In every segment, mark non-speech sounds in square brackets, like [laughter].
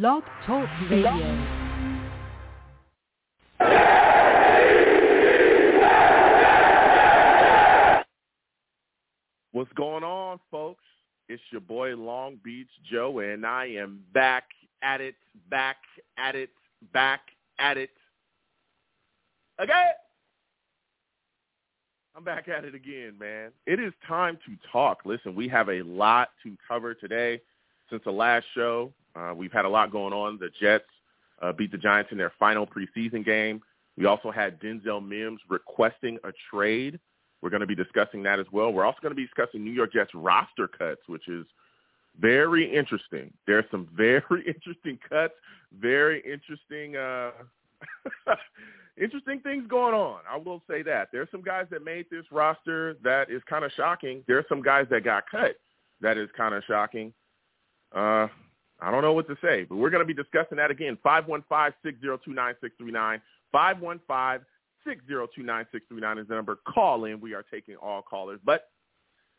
Blog Talk Radio. What's going on, folks? It's your boy Long Beach Joe, and I am back at it, back at it, back at it. Again. I'm back at it again, man. It is time to talk. Listen, we have a lot to cover today. Since the last show, uh, we've had a lot going on. The Jets uh, beat the Giants in their final preseason game. We also had Denzel Mims requesting a trade. We're going to be discussing that as well. We're also going to be discussing New York Jets roster cuts, which is very interesting. There's some very [laughs] interesting cuts, very interesting uh [laughs] interesting things going on. I will say that. There's some guys that made this roster that is kind of shocking. There's some guys that got cut that is kind of shocking. Uh I don't know what to say, but we're going to be discussing that again. 515-602-9639. 515-602-9639 is the number. Call in. We are taking all callers. But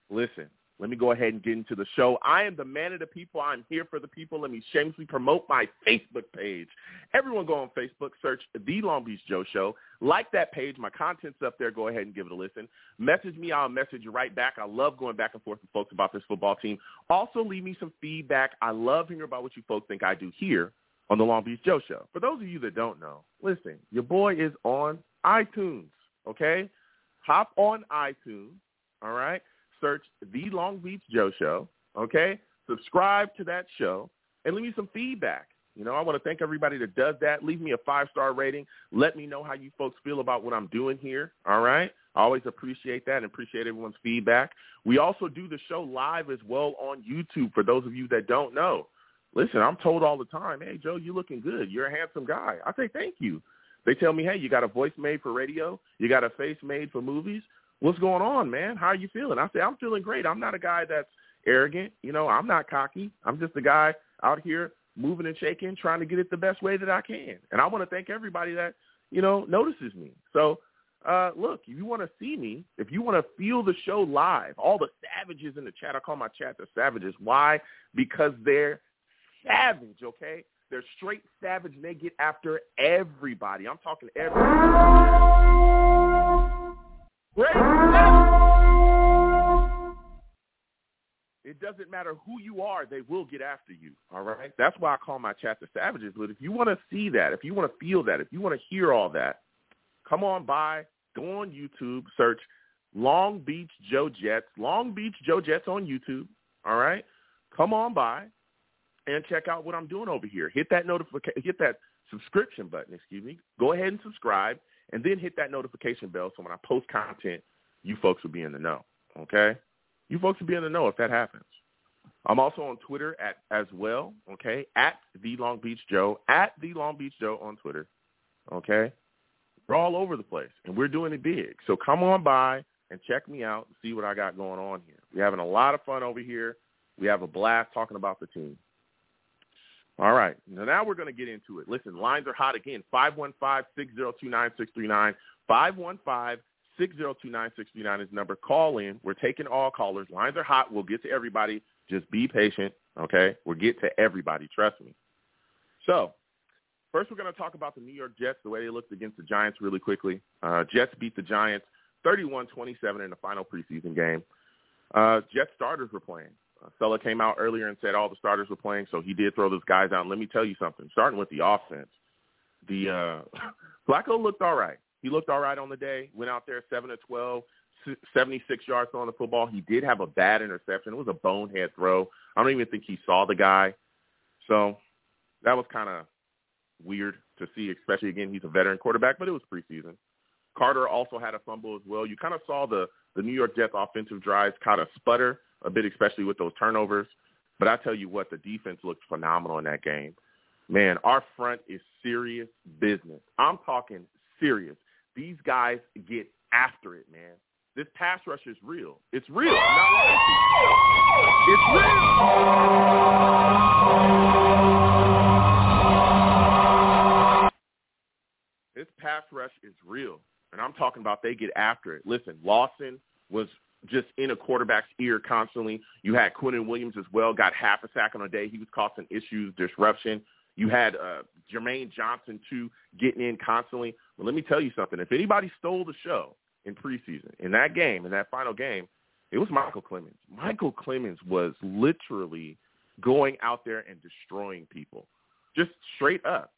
listen, let me go ahead and get into the show. I am the man of the people. I'm here for the people. Let me shamelessly promote my Facebook page. Everyone go on Facebook, search The Long Beach Joe Show. Like that page. My content's up there. Go ahead and give it a listen. Message me. I'll message you right back. I love going back and forth with folks about this football team. Also, leave me some feedback. I love hearing about what you folks think I do here on The Long Beach Joe Show. For those of you that don't know, listen, your boy is on iTunes, okay? Hop on iTunes, all right? Search The Long Beach Joe Show, okay? Subscribe to that show and leave me some feedback. You know, I want to thank everybody that does that. Leave me a five-star rating. Let me know how you folks feel about what I'm doing here, all right? I always appreciate that and appreciate everyone's feedback. We also do the show live as well on YouTube for those of you that don't know. Listen, I'm told all the time, hey, Joe, you're looking good. You're a handsome guy. I say thank you. They tell me, hey, you got a voice made for radio. You got a face made for movies what's going on, man? How are you feeling? I say, I'm feeling great. I'm not a guy that's arrogant. You know, I'm not cocky. I'm just a guy out here moving and shaking, trying to get it the best way that I can. And I want to thank everybody that, you know, notices me. So, uh, look, if you want to see me, if you want to feel the show live, all the savages in the chat, I call my chat the savages. Why? Because they're savage, okay? They're straight savage and they get after everybody. I'm talking everybody. It doesn't matter who you are, they will get after you. All right? That's why I call my chat the savages. But if you want to see that, if you want to feel that, if you want to hear all that, come on by, go on YouTube, search Long Beach Joe Jets, Long Beach Joe Jets on YouTube. All right? Come on by and check out what I'm doing over here. Hit that notification, hit that subscription button, excuse me. Go ahead and subscribe and then hit that notification bell so when I post content, you folks will be in the know. Okay? You folks will be in the know if that happens. I'm also on Twitter at as well, okay, at the Long Beach Joe, at the Long Beach Joe on Twitter. Okay? We're all over the place and we're doing it big. So come on by and check me out and see what I got going on here. We're having a lot of fun over here. We have a blast talking about the team. All right. Now, now we're going to get into it. Listen, lines are hot again. 515-602-9639. 515-602-9639 is number. Call in. We're taking all callers. Lines are hot. We'll get to everybody. Just be patient, okay? We'll get to everybody. Trust me. So first we're going to talk about the New York Jets, the way they looked against the Giants really quickly. Uh, Jets beat the Giants 31-27 in the final preseason game. Uh, Jets starters were playing. Uh, came out earlier and said all the starters were playing, so he did throw those guys out. And let me tell you something. Starting with the offense, the uh, [laughs] Flacco looked all right. He looked all right on the day. Went out there seven to twelve, 76 yards on the football. He did have a bad interception. It was a bonehead throw. I don't even think he saw the guy. So that was kind of weird to see, especially again he's a veteran quarterback, but it was preseason. Carter also had a fumble as well. You kind of saw the the New York Jets offensive drives kind of sputter a bit, especially with those turnovers. But I tell you what, the defense looked phenomenal in that game. Man, our front is serious business. I'm talking serious. These guys get after it, man. This pass rush is real. It's real. Not. It's real. This pass rush is real. And I'm talking about they get after it. Listen, Lawson was just in a quarterback's ear constantly. You had Quinnen Williams as well, got half a sack on a day. He was causing issues, disruption. You had uh, Jermaine Johnson too getting in constantly. But let me tell you something. If anybody stole the show in preseason in that game, in that final game, it was Michael Clemons. Michael Clemons was literally going out there and destroying people, just straight up.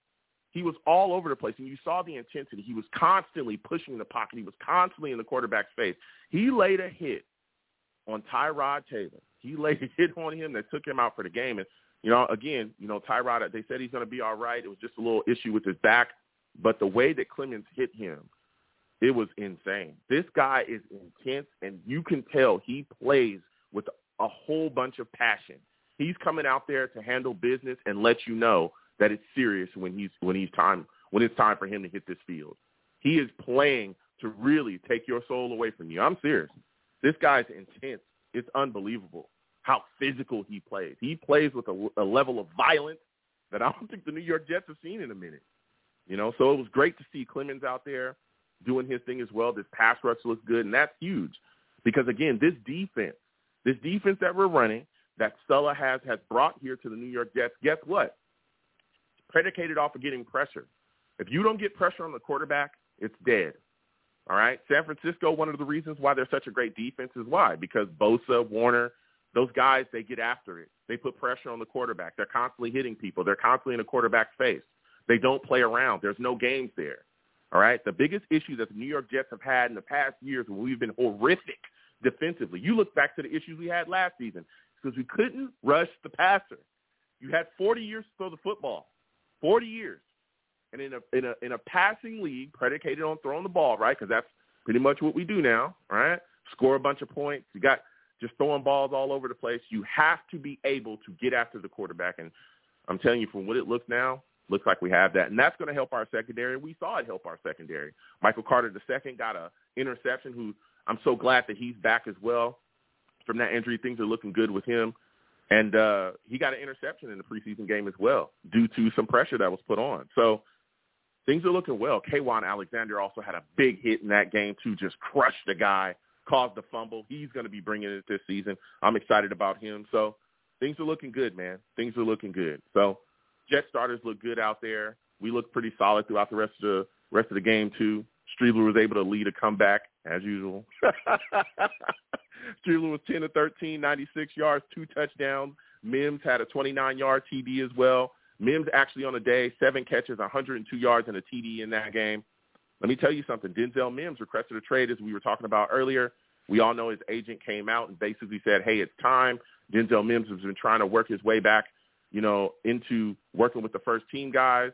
He was all over the place, and you saw the intensity. He was constantly pushing the pocket. He was constantly in the quarterback's face. He laid a hit on Tyrod Taylor. He [laughs] laid a hit on him that took him out for the game. And you know, again, you know, Tyrod, they said he's going to be all right. It was just a little issue with his back, but the way that Clemons hit him, it was insane. This guy is intense, and you can tell he plays with a whole bunch of passion. He's coming out there to handle business and let you know that it's serious when he's when he's time when it's time for him to hit this field. He is playing to really take your soul away from you. I'm serious. This guy's intense. It's unbelievable how physical he plays. He plays with a, a level of violence that I don't think the New York Jets have seen in a minute. You know, so it was great to see Clemons out there doing his thing as well. This pass rush looks good, and that's huge because again, this defense, this defense that we're running, that Saleh has has brought here to the New York Jets. Guess what? Predicated off of getting pressure. If you don't get pressure on the quarterback, it's dead. All right. San Francisco, one of the reasons why they're such a great defense is why? Because Bosa, Warner, those guys, they get after it. They put pressure on the quarterback. They're constantly hitting people. They're constantly in a quarterback's face. They don't play around. There's no games there. All right. The biggest issue that the New York Jets have had in the past years when we've been horrific defensively. You look back to the issues we had last season because we couldn't rush the passer. You had 40 years to throw the football. 40 years. And in a in a in a passing league predicated on throwing the ball, right? Because that's pretty much what we do now, right? Score a bunch of points. You got just throwing balls all over the place. You have to be able to get after the quarterback. And I'm telling you, from what it looks now, looks like we have that, and that's going to help our secondary. We saw it help our secondary. Michael Carter second got a interception. Who I'm so glad that he's back as well from that injury. Things are looking good with him. And uh, he got an interception in the preseason game as well due to some pressure that was put on. So things are looking well. Kwon Alexander also had a big hit in that game too, just crushed the guy, caused the fumble. He's going to be bringing it this season. I'm excited about him. So things are looking good, man. Things are looking good. So Jet starters look good out there. We look pretty solid throughout the rest of the rest of the game too. Streveler was able to lead a comeback as usual. [laughs] Streveler was 10 to 13, 96 yards, two touchdowns. Mims had a 29-yard TD as well. Mims actually on the day, seven catches, 102 yards, and a TD in that game. Let me tell you something. Denzel Mims requested a trade, as we were talking about earlier. We all know his agent came out and basically said, hey, it's time. Denzel Mims has been trying to work his way back, you know, into working with the first team guys,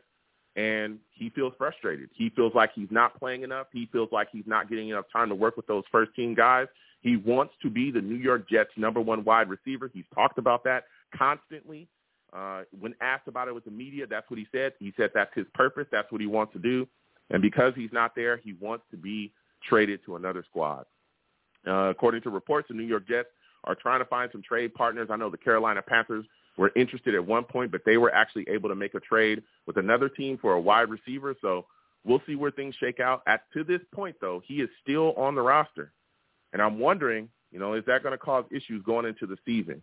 and he feels frustrated. He feels like he's not playing enough. He feels like he's not getting enough time to work with those first team guys. He wants to be the New York Jets' number one wide receiver. He's talked about that constantly. Uh, when asked about it with the media, that's what he said. He said that's his purpose. That's what he wants to do. And because he's not there, he wants to be traded to another squad. Uh, according to reports, the New York Jets are trying to find some trade partners. I know the Carolina Panthers were interested at one point, but they were actually able to make a trade with another team for a wide receiver. So we'll see where things shake out. At to this point, though, he is still on the roster. And I'm wondering, you know, is that going to cause issues going into the season?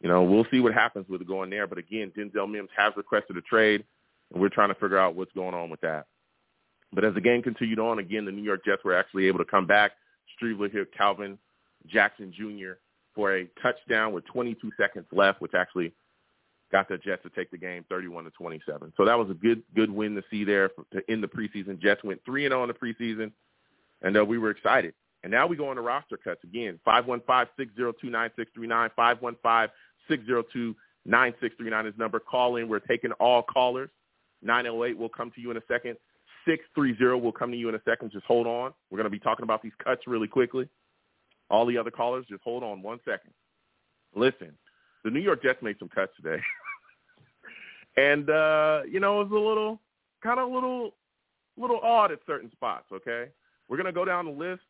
You know, we'll see what happens with it going there. But again, Denzel Mims has requested a trade, and we're trying to figure out what's going on with that. But as the game continued on, again, the New York Jets were actually able to come back. Streveler hit Calvin Jackson Jr. for a touchdown with 22 seconds left, which actually got the Jets to take the game 31 to 27. So that was a good good win to see there to end the preseason. Jets went 3 and 0 in the preseason, and uh, we were excited. And now we go into roster cuts again. 515-602-9639, 515-602-9639 is number. Call in. We're taking all callers. 908 will come to you in a second. 630 will come to you in a second. Just hold on. We're going to be talking about these cuts really quickly. All the other callers, just hold on one second. Listen, the New York Jets made some cuts today. [laughs] and, uh, you know, it was a little, kind of a little, little odd at certain spots, okay? We're going to go down the list.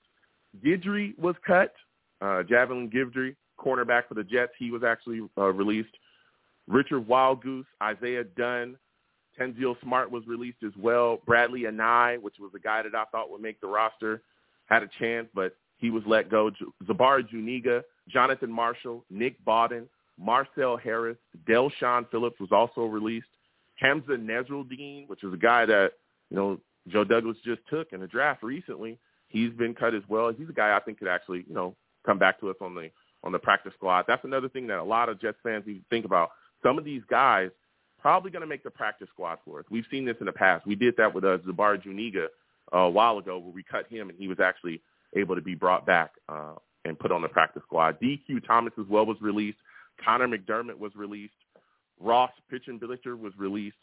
Guidry was cut. Uh, Javelin Guidry, cornerback for the Jets, he was actually uh, released. Rachad Wildgoose, Isaiah Dunn, Tanzel Smart was released as well. Bradlee Anae, which was a guy that I thought would make the roster, had a chance, but he was let go. Jabari Zuniga, Jonathan Marshall, Nick Bawden, Marcel Harris, Del'Shawn Phillips was also released. Hamza Nasirildeen, which is a guy that, you know, Joe Douglas just took in the draft recently. He's been cut as well. He's a guy I think could actually, you know, come back to us on the on the practice squad. That's another thing that a lot of Jets fans need think about. Some of these guys probably going to make the practice squad for us. We've seen this in the past. We did that with uh, Jabari Zuniga uh, a while ago where we cut him and he was actually able to be brought back uh, and put on the practice squad. DQ Thomas as well was released. Connor McDermott was released. Ross Pierschbacher was released.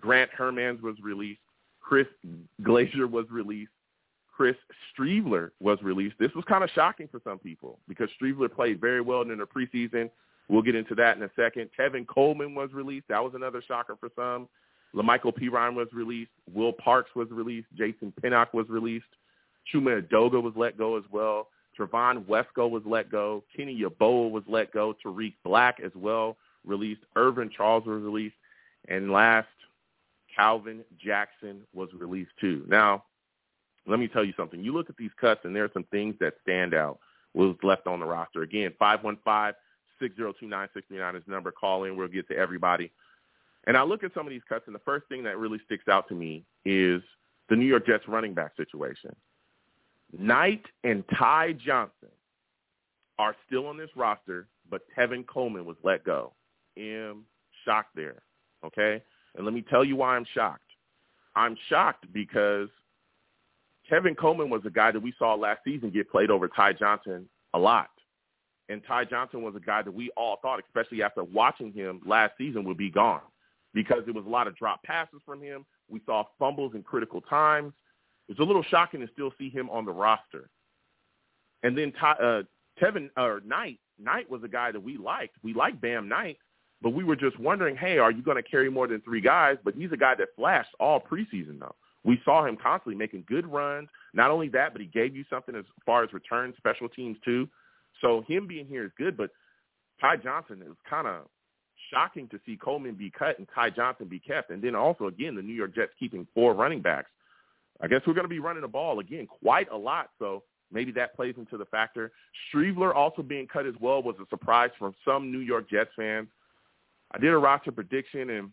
Grant Hermans was released. Chris Glaser was released. Chris Streveler was released. This was kind of shocking for some people because Streveler played very well in the preseason. We'll get into that in a second. Tevin Coleman was released. That was another shocker for some. La'Mical Perine was released. Will Parks was released. Jason Pinnock was released. Chuma Edoga was let go as well. Trevon Wesco was let go. Kenny Yeboah was let go. Tarik Black as well released. Irvin Charles was released. And last, Calvin Jackson was released too. Now, let me tell you something. You look at these cuts, and there are some things that stand out. Was left on the roster again. Five one five six zero two nine six three nine is number. Call in. We'll get to everybody. And I look at some of these cuts, and the first thing that really sticks out to me is the New York Jets running back situation. Knight and Ty Johnson are still on this roster, but Tevin Coleman was let go. Am shocked there. Okay? And let me tell you why I'm shocked. I'm shocked because Tevin Coleman was a guy that we saw last season get played over Ty Johnson a lot. And Ty Johnson was a guy that we all thought, especially after watching him last season, would be gone because there was a lot of drop passes from him. We saw fumbles in critical times. It's a little shocking to still see him on the roster. And then Ty, uh, Tevin or Knight, Knight was a guy that we liked. We liked Bam Knight, but we were just wondering, hey, are you going to carry more than three guys? But he's a guy that flashed all preseason though. We saw him constantly making good runs. Not only that, but he gave you something as far as return special teams too. So him being here is good, but Ty Johnson is kind of shocking to see Coleman be cut and Ty Johnson be kept. And then also, again, the New York Jets keeping four running backs. I guess we're going to be running the ball, again, quite a lot. So maybe that plays into the factor. Streveler also being cut as well was a surprise from some New York Jets fans. I did a roster prediction, and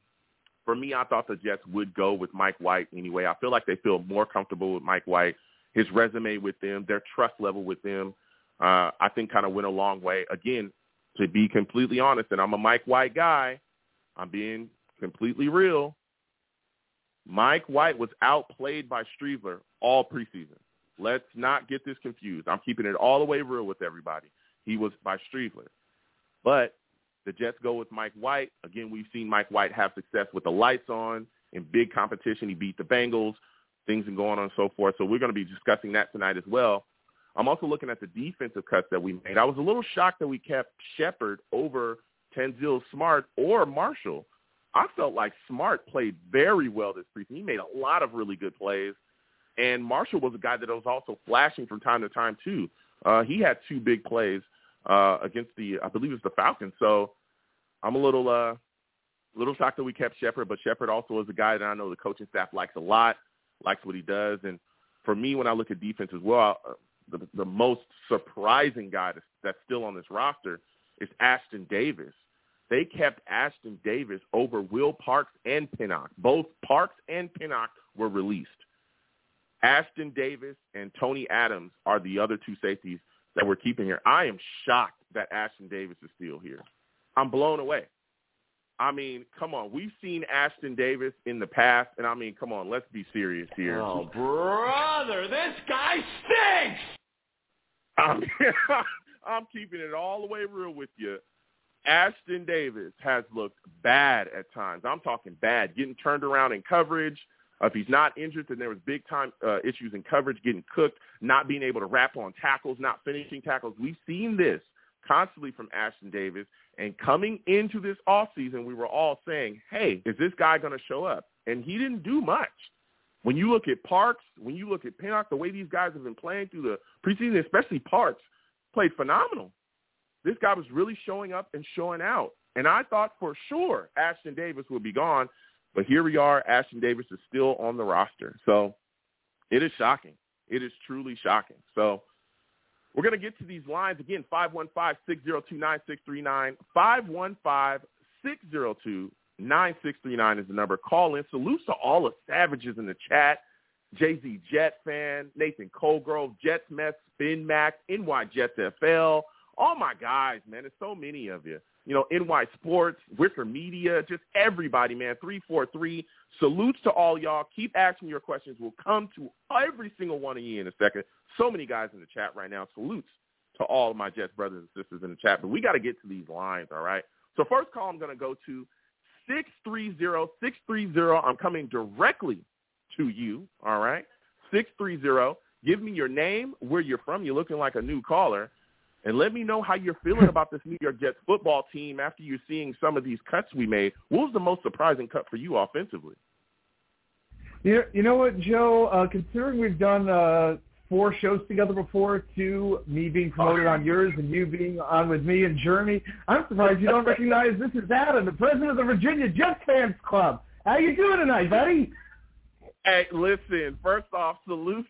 for me, I thought the Jets would go with Mike White anyway. I feel like they feel more comfortable with Mike White. His resume with them, their trust level with them, uh, I think kind of went a long way. Again, to be completely honest, and I'm a Mike White guy, I'm being completely real. Mike White was outplayed by Streveler all preseason. Let's not get this confused. I'm keeping it all the way real with everybody. He was by Streveler. But the Jets go with Mike White. Again, we've seen Mike White have success with the lights on in big competition. He beat the Bengals, things and going on and so forth. So we're going to be discussing that tonight as well. I'm also looking at the defensive cuts that we made. I was a little shocked that we kept Shepherd over Tanzel Smart or Marshall. I felt like Smart played very well this preseason. He made a lot of really good plays. And Marshall was a guy that was also flashing from time to time too. Uh, he had two big plays uh, against the, I believe it was the Falcons. So I'm a little, uh, little shocked that we kept Shepherd, but Shepherd also is a guy that I know the coaching staff likes a lot, likes what he does. And for me, when I look at defense as well, uh, the, the most surprising guy that's, that's still on this roster is Ashtyn Davis they kept Ashtyn Davis over Will Parks and Pinnock. Both Parks and Pinnock were released. Ashtyn Davis and Tony Adams are the other two safeties that we're keeping here. I am shocked that Ashtyn Davis is still here. I'm blown away. I mean, come on. We've seen Ashtyn Davis in the past, and I mean, come on, let's be serious here. Oh, brother, this guy stinks! I'm, [laughs] I'm keeping it all the way real with you. Ashtyn Davis has looked bad at times. I'm talking bad, getting turned around in coverage. Uh, if he's not injured, then there was big time uh, issues in coverage, getting cooked, not being able to wrap on tackles, not finishing tackles. We've seen this constantly from Ashtyn Davis. And coming into this offseason, we were all saying, hey, is this guy going to show up? And he didn't do much. When you look at Parks, when you look at Pinnock, the way these guys have been playing through the preseason, especially Parks, played phenomenal this guy was really showing up and showing out. And I thought for sure Ashtyn Davis would be gone, but here we are. Ashtyn Davis is still on the roster. So it is shocking. It is truly shocking. So we're going to get to these lines again, 515-602-9639, 515-602-9639. is the number. Call in. Salutes to all the savages in the chat. Jay-Z Jet fan, Nathan Colgrove, Jets Mess, Spin Max, NY Jets FL. All my guys, man. There's so many of you. You know, NY Sports, Wicker Media, just everybody, man. 343. Salutes to all y'all. Keep asking your questions. We'll come to every single one of you in a second. So many guys in the chat right now. Salutes to all of my Jets brothers and sisters in the chat. But we got to get to these lines, all right? So first call I'm going to go to 630-630. I'm coming directly to you, all right? 630. Give me your name, where you're from. You're looking like a new caller. And let me know how you're feeling [laughs] about this New York Jets football team after you're seeing some of these cuts we made. What was the most surprising cut for you offensively? You, you know what, Joe? Uh, considering we've done uh, four shows together before, two, me being promoted on yours and you being on with me and Jeremy, I'm surprised you don't [laughs] recognize this is Adam, the president of the Virginia Jets Fans Club. How you doing tonight, buddy? Hey, listen, first off,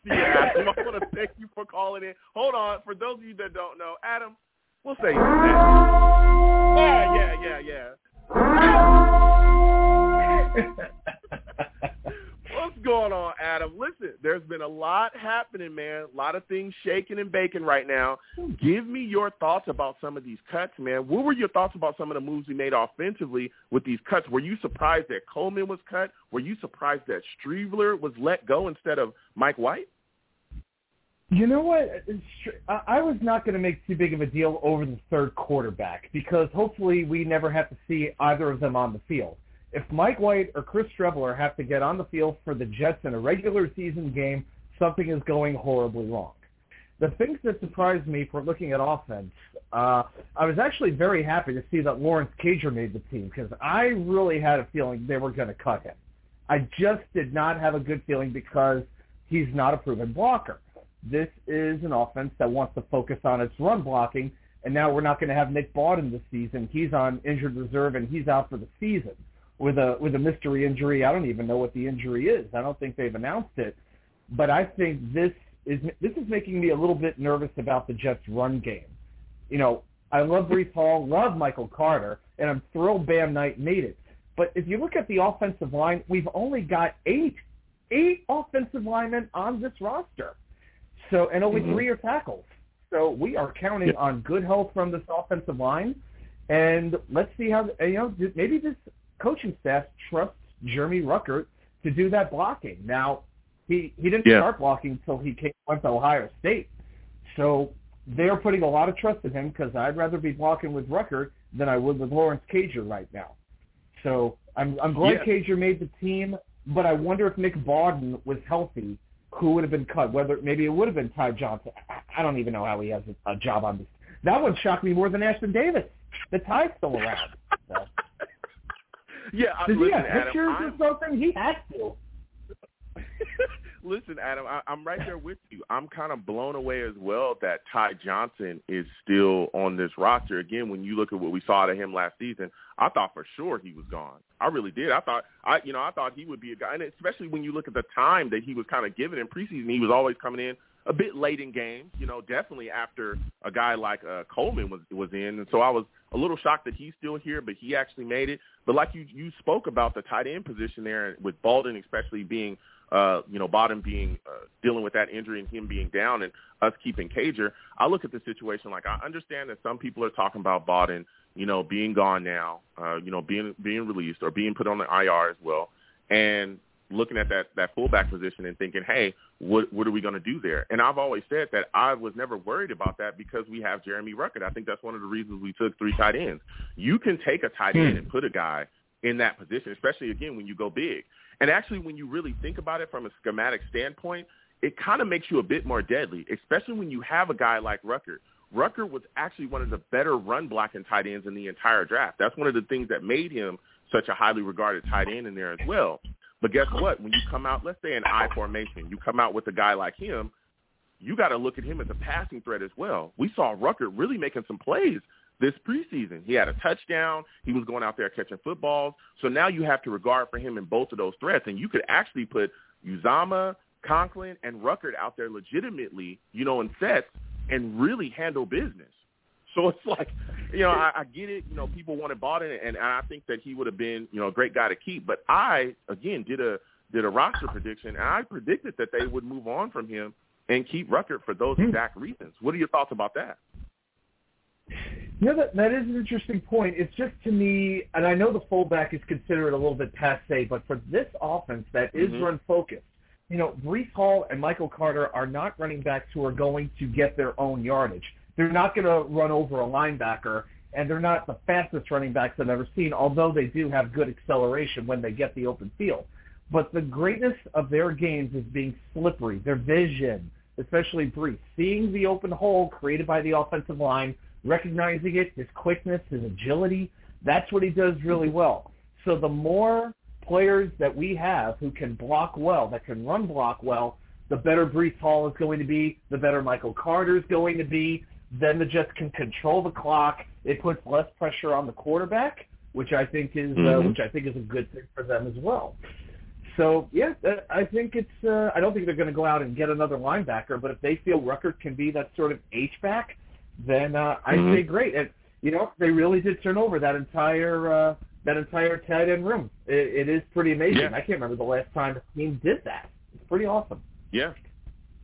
to you, Adam. I want to thank you for calling in. Hold on. For those of you that don't know, Adam, we'll say name. Yeah, yeah, yeah, yeah. [laughs] Going on, Adam? Listen, there's been a lot happening, man. A lot of things shaking and baking right now. Give me your thoughts about some of these cuts, man. What were your thoughts about some of the moves we made offensively with these cuts? Were you surprised that Coleman was cut? Were you surprised that Streveler was let go instead of Mike White? You know what? I was not going to make too big of a deal over the third quarterback because hopefully we never have to see either of them on the field if Mike White or Chris Streveler have to get on the field for the Jets in a regular season game, something is going horribly wrong. The things that surprised me for looking at offense, uh, I was actually very happy to see that Lawrence Cager made the team because I really had a feeling they were going to cut him. I just did not have a good feeling because he's not a proven blocker. This is an offense that wants to focus on its run blocking, and now we're not going to have Nick Bawden this season. He's on injured reserve, and he's out for the season with a with a mystery injury. I don't even know what the injury is. I don't think they've announced it. But I think this is this is making me a little bit nervous about the Jets' run game. You know, I love Breece Hall, love Michael Carter, and I'm thrilled Bam Knight made it. But if you look at the offensive line, we've only got eight eight offensive linemen on this roster. So and only mm-hmm. three are tackles. So we are counting yeah. on good health from this offensive line. And let's see how you know maybe this coaching staff trusts Jeremy Ruckert to do that blocking. Now, he he didn't yeah. start blocking until he came went to Ohio State, so they're putting a lot of trust in him because I'd rather be blocking with Ruckert than I would with Lawrence Cager right now. So I'm I'm glad yeah. Cager made the team, but I wonder if Nick Bawden was healthy, who would have been cut? Whether maybe it would have been Ty Johnson. I don't even know how he has a, a job on this. That one shocked me more than Ashtyn Davis. The Ty's still around. So. Yeah, Does listen, he have Adam, pictures I'm, or something? He has to. [laughs] listen, Adam, I, I'm right there with you. I'm kind of blown away as well that Ty Johnson is still on this roster. Again, when you look at what we saw out of him last season, I thought for sure he was gone. I really did. I thought, I you know, I thought he would be a guy, and especially when you look at the time that he was kind of given in preseason, he was always coming in a bit late in games, you know, definitely after a guy like uh, Coleman was was in, and so I was a little shocked that he's still here, but he actually made it. But like you you spoke about the tight end position there with Bawden, especially being uh, you know, Bawden being uh, dealing with that injury and him being down and us keeping Cager, I look at the situation like I understand that some people are talking about Bawden, you know, being gone now, uh, you know, being being released or being put on the IR as well. And looking at that that fullback position and thinking, hey, what what are we going to do there? And I've always said that I was never worried about that because we have Jeremy Ruckert. I think that's one of the reasons we took three tight ends. You can take a tight end hmm. and put a guy in that position, especially again when you go big. And actually, when you really think about it from a schematic standpoint, it kind of makes you a bit more deadly, especially when you have a guy like Ruckert. Ruckert was actually one of the better run blocking tight ends in the entire draft. That's one of the things that made him such a highly regarded tight end in there as well. But guess what? When you come out, let's say an I formation, you come out with a guy like him, you got to look at him as a passing threat as well. We saw Ruckert really making some plays this preseason. He had a touchdown. He was going out there catching footballs. So now you have to regard for him in both of those threats. And you could actually put Uzomah, Conklin, and Ruckert out there legitimately, you know, in sets and really handle business. [laughs] So it's like, you know, I, I get it. You know, people wanted Bawden, and, and I think that he would have been, you know, a great guy to keep. But I, again, did a did a roster prediction, and I predicted that they would move on from him and keep Ruckert for those hmm. exact reasons. What are your thoughts about that? You know, that, that is an interesting point. It's just to me, and I know the fullback is considered a little bit passe, but for this offense that is mm-hmm. run focused, you know, Breece Hall and Michael Carter are not running backs who are going to get their own yardage. They're not going to run over a linebacker, and they're not the fastest running backs I've ever seen, although they do have good acceleration when they get the open field. But the greatness of their games is being slippery. Their vision, especially Breece, seeing the open hole created by the offensive line, recognizing it, his quickness, his agility, that's what he does really mm-hmm. well. So the more players that we have who can block well, that can run block well, the better Breece Hall is going to be, the better Michael Carter is going to be. Then the Jets can control the clock. It puts less pressure on the quarterback, which I think is uh, mm-hmm. uh, which I think is a good thing for them as well. So yeah, I think it's. Uh, I don't think they're going to go out and get another linebacker, but if they feel Ruckert can be that sort of H back, then uh, I mm-hmm. say great. And you know, they really did turn over that entire uh, that entire tight end room. It, it is pretty amazing. Yeah. I can't remember the last time a team did that. It's pretty awesome. Yeah,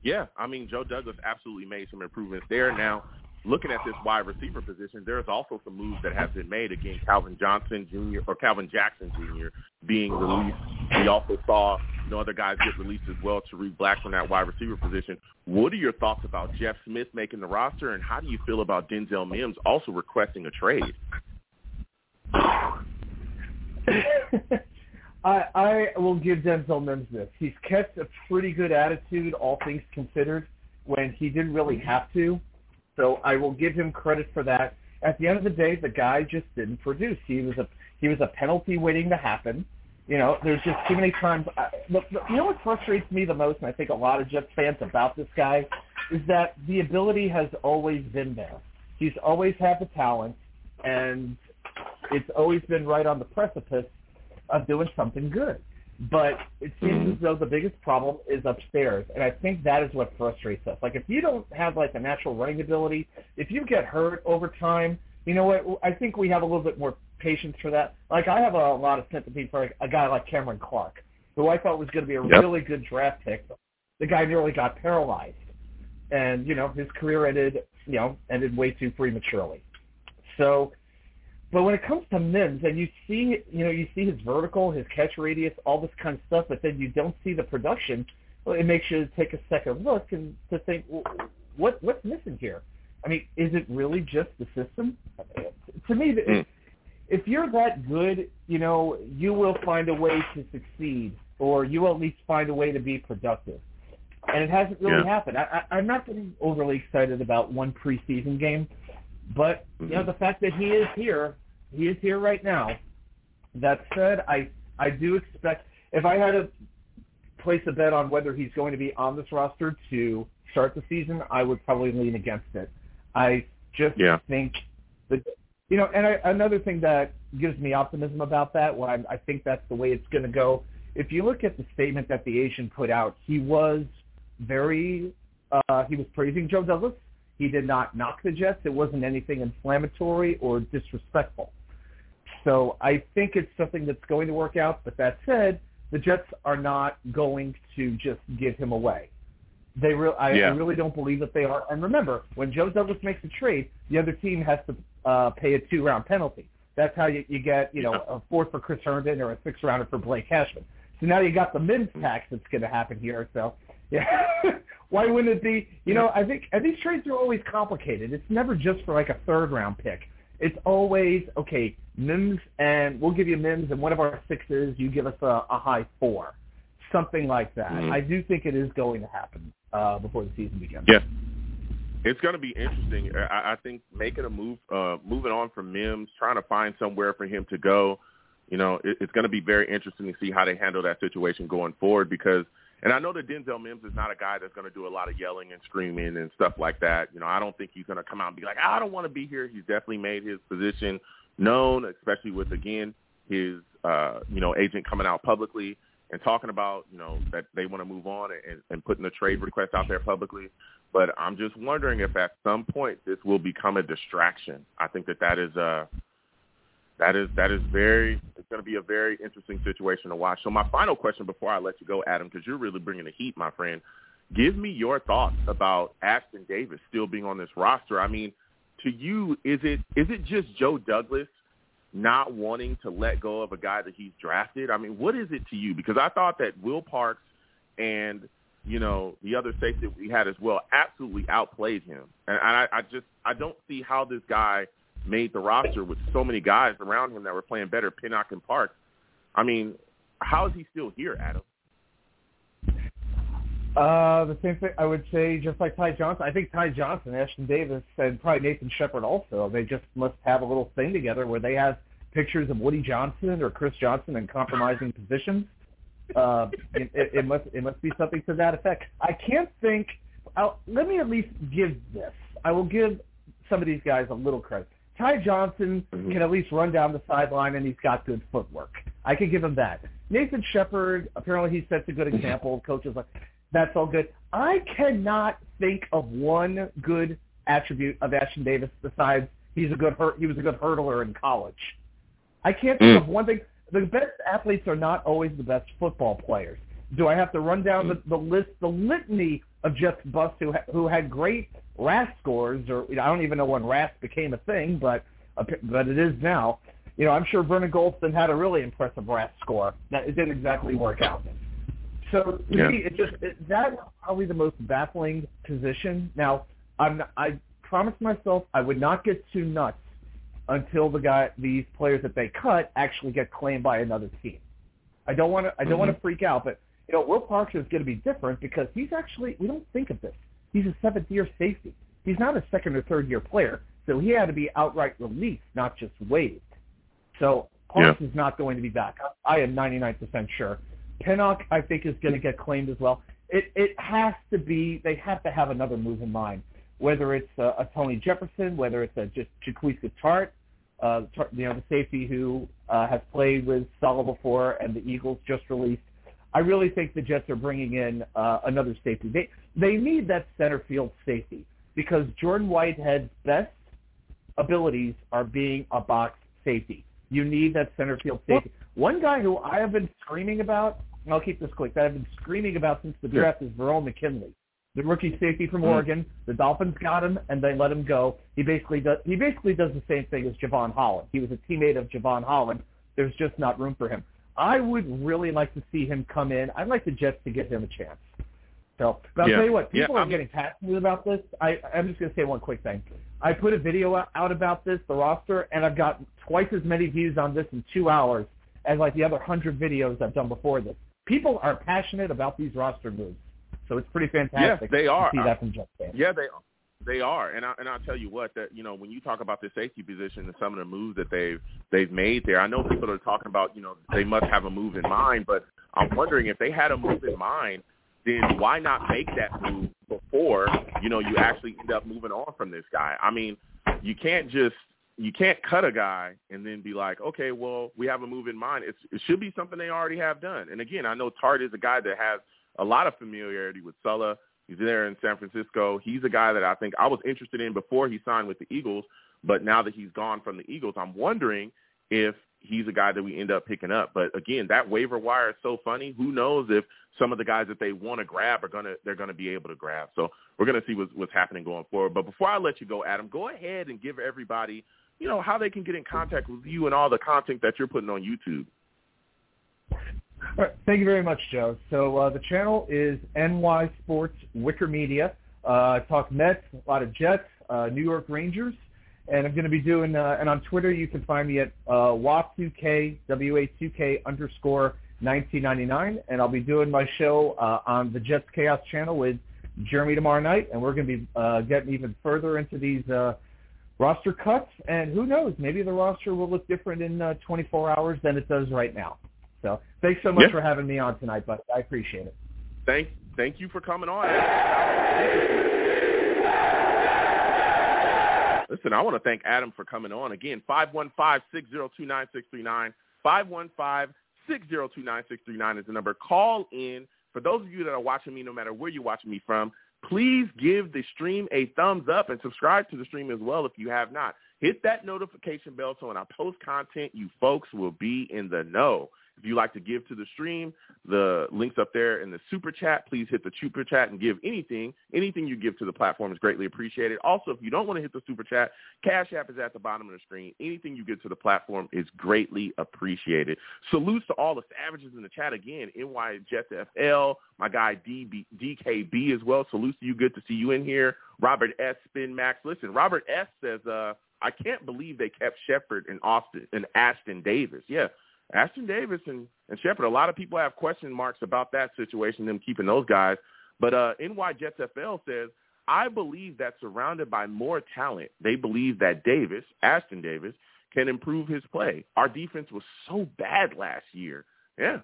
yeah. I mean, Joe Douglas absolutely made some improvements there. Now, looking at this wide receiver position, there's also some moves that have been made. Again, Calvin Johnson Jr. or Calvin Jackson Jr. being released. We also saw you know, other guys get released as well. Tarik Black from that wide receiver position. What are your thoughts about Jeff Smith making the roster, and how do you feel about Denzel Mims also requesting a trade? [laughs] I, I will give Denzel Mims this. He's kept a pretty good attitude, all things considered, when he didn't really mm-hmm. have to. So I will give him credit for that. At the end of the day, the guy just didn't produce. He was a he was a penalty waiting to happen. You know, there's just too many times. I, look, you know what frustrates me the most, and I think a lot of Jets fans about this guy, is that the ability has always been there. He's always had the talent, and it's always been right on the precipice of doing something good. But it seems mm-hmm. as though the biggest problem is upstairs, and I think that is what frustrates us. Like if you don't have like a natural running ability, if you get hurt over time, you know what? I think we have a little bit more patience for that. Like I have a, a lot of sympathy for a, a guy like Cameron Clark, who I thought was going to be a yep. really good draft pick. The guy nearly got paralyzed, and you know his career ended, you know, ended way too prematurely. So but when it comes to Mims, and you see, you know, you see his vertical, his catch radius, all this kind of stuff, but then you don't see the production. Well, it makes you take a second look and to think, well, what what's missing here? I mean, is it really just the system? To me, mm. if you're that good, you know, you will find a way to succeed, or you will at least find a way to be productive. And it hasn't really yeah. happened. I, I, I'm not getting overly excited about one preseason game, but you know, mm-hmm. the fact that he is here he is here right now. That said, I I do expect if I had to place a bet on whether he's going to be on this roster to start the season, I would probably lean against it. I just yeah. think that you know, and I, another thing that gives me optimism about that, why I, I think that's the way it's going to go. If you look at the statement that the Asian put out, he was very uh, he was praising Joe Douglas. He did not knock the Jets. It wasn't anything inflammatory or disrespectful. So I think it's something that's going to work out. But that said, the Jets are not going to just give him away. They re- I, yeah. I really don't believe that they are. And remember, when Joe Douglas makes a trade, the other team has to uh, pay a two-round penalty. That's how you, you get, you know, yeah. a fourth for Chris Herndon or a six-rounder for Blake Cashman. So now you got the Mims tax that's going to happen here. So, yeah, [laughs] [laughs] why wouldn't it be? You know, I think and these trades are always complicated. It's never just for like a third-round pick. It's always okay. Mims and we'll give you Mims and one of our sixes. You give us a, a high four, something like that. Mm-hmm. I do think it is going to happen uh, before the season begins. Yeah, it's going to be interesting. I, I think making a move, uh, moving on from Mims, trying to find somewhere for him to go. You know, it, it's going to be very interesting to see how they handle that situation going forward because – and I know that Denzel Mims is not a guy that's going to do a lot of yelling and screaming and stuff like that. You know, I don't think he's going to come out and be like, I don't want to be here. He's definitely made his position known, especially with, again, his, uh, you know, agent coming out publicly and talking about, you know, that they want to move on and, and putting a trade request out there publicly. But I'm just wondering if at some point this will become a distraction. I think that that is uh that is that is very it's going to be a very interesting situation to watch. So my final question before I let you go, Adam, because you're really bringing the heat, my friend. Give me your thoughts about Ashtyn Davis still being on this roster. I mean, to you, is it is it just Joe Douglas not wanting to let go of a guy that he's drafted? I mean, what is it to you? Because I thought that Will Parks and you know the other safety we had as well absolutely outplayed him, and I, I just I don't see how this guy made the roster with so many guys around him that were playing better, Pinnock and Park. I mean, how is he still here, Adam? Uh, the same thing I would say, just like Ty Johnson. I think Ty Johnson, Ashtyn Davis, and probably Nathan Shepherd also. They just must have a little thing together where they have pictures of Woody Johnson or Chris Johnson in compromising positions. Uh, it, it must it must be something to that effect. I can't think. I'll, let me at least give this. I will give some of these guys a little credit. Ty Johnson mm-hmm. can at least run down the sideline and he's got good footwork. I can give him that. Nathan Shepherd, apparently he sets a good [laughs] example. Coaches like that's all good. I cannot think of one good attribute of Ashtyn Davis besides he's a good hurt. He was a good hurdler in college. I can't think mm. of one thing. The best athletes are not always the best football players. Do I have to run down the, the list, the litany of just busts who ha- who had great RAS scores, or you know, I don't even know when RAS became a thing, but but it is now. You know, I'm sure Vernon Gholston had a really impressive RAS score. That it didn't exactly work out. So to yeah. me, it just it, that's probably the most baffling position. Now, I'm I promised myself I would not get too nuts until the guy these players that they cut actually get claimed by another team. I don't want to I don't mm-hmm. want to freak out, but you know Will Parks is going to be different because he's actually we don't think of this. He's a seventh year safety. He's not a second or third year player, so he had to be outright released, not just waived. So Parks yeah. is not going to be back. I am 99% sure. Pinnock, I think, is going to get claimed as well. It it has to be. They have to have another move in mind. Whether it's a, a Tony Jefferson, whether it's a just Jaquiski Tartt, uh, you know, the safety who uh, has played with Saleh before, and the Eagles just released. I really think the Jets are bringing in uh, another safety. They they need that center field safety because Jordan Whitehead's best abilities are being a box safety. You need that center field safety. One guy who I have been screaming about, and I'll keep this quick, that I've been screaming about since the draft is Verone McKinley, the rookie safety from mm-hmm. Oregon. The Dolphins got him and they let him go. He basically does he basically does the same thing as Jevon Holland. He was a teammate of Jevon Holland. There's just not room for him. I would really like to see him come in. I'd like the Jets to give him a chance. So, but I'll yeah. tell you what, people yeah, are getting passionate about this. I, I'm just going to say one quick thing. I put a video out about this, the roster, and I've got twice as many views on this in two hours as like the other hundred videos I've done before this. People are passionate about these roster moves, so it's pretty fantastic. Yes, they are. see that from Jets fans. Yeah, they they are, and I and I'll tell you what that you know when you talk about the safety position and some of the moves that they've they've made there, I know people are talking about you know they must have a move in mind, but I'm wondering if they had a move in mind, then why not make that move before you know you actually end up moving on from this guy? I mean, you can't just you can't cut a guy and then be like, okay, well, we have a move in mind. It's, it should be something they already have done. And again, I know Tartt is a guy that has a lot of familiarity with Saleh. He's there in San Francisco. He's a guy that I think I was interested in before he signed with the Eagles, but now that he's gone from the Eagles, I'm wondering if he's a guy that we end up picking up. But again, that waiver wire is so funny. Who knows if some of the guys that they want to grab are gonna they're gonna be able to grab. So we're gonna see what's, what's happening going forward. But before I let you go, Adam, go ahead and give everybody you know, how they can get in contact with you and all the content that you're putting on YouTube. All right. Thank you very much, Joe. So uh, the channel is NY Sports Wicker Media. Uh, talk Mets, a lot of Jets, uh, New York Rangers, and I'm going to be doing. Uh, and on Twitter, you can find me at uh, WA2K WA2K underscore 1999, and I'll be doing my show uh, on the Jets Chaos channel with Jeremy tomorrow night, and we're going to be uh, getting even further into these uh, roster cuts, and who knows, maybe the roster will look different in uh, 24 hours than it does right now. So thanks so much yeah. for having me on tonight, but I appreciate it. Thank, thank you for coming on. Listen, I want to thank Adam for coming on. Again, 515-602-9639. 515-602-9639 is the number. Call in. For those of you that are watching me, no matter where you're watching me from, please give the stream a thumbs up and subscribe to the stream as well if you have not. Hit that notification bell so when I post content, you folks will be in the know. If you like to give to the stream, the links up there in the super chat. Please hit the super chat and give anything. Anything you give to the platform is greatly appreciated. Also, if you don't want to hit the super chat, Cash App is at the bottom of the screen. Anything you give to the platform is greatly appreciated. Salutes to all the savages in the chat again. NY Jets FL, my guy DB, DKB as well. Salutes to you. Good to see you in here. Robert S. Spin Max. Listen, Robert S. says, uh, I can't believe they kept Shepherd and Austin and Ashtyn Davis. Yeah, Ashtyn Davis and, and Shepherd, a lot of people have question marks about that situation, them keeping those guys. But uh, NY Jets FL says, I believe that surrounded by more talent, they believe that Davis, Ashtyn Davis, can improve his play. Our defense was so bad last year. Yeah.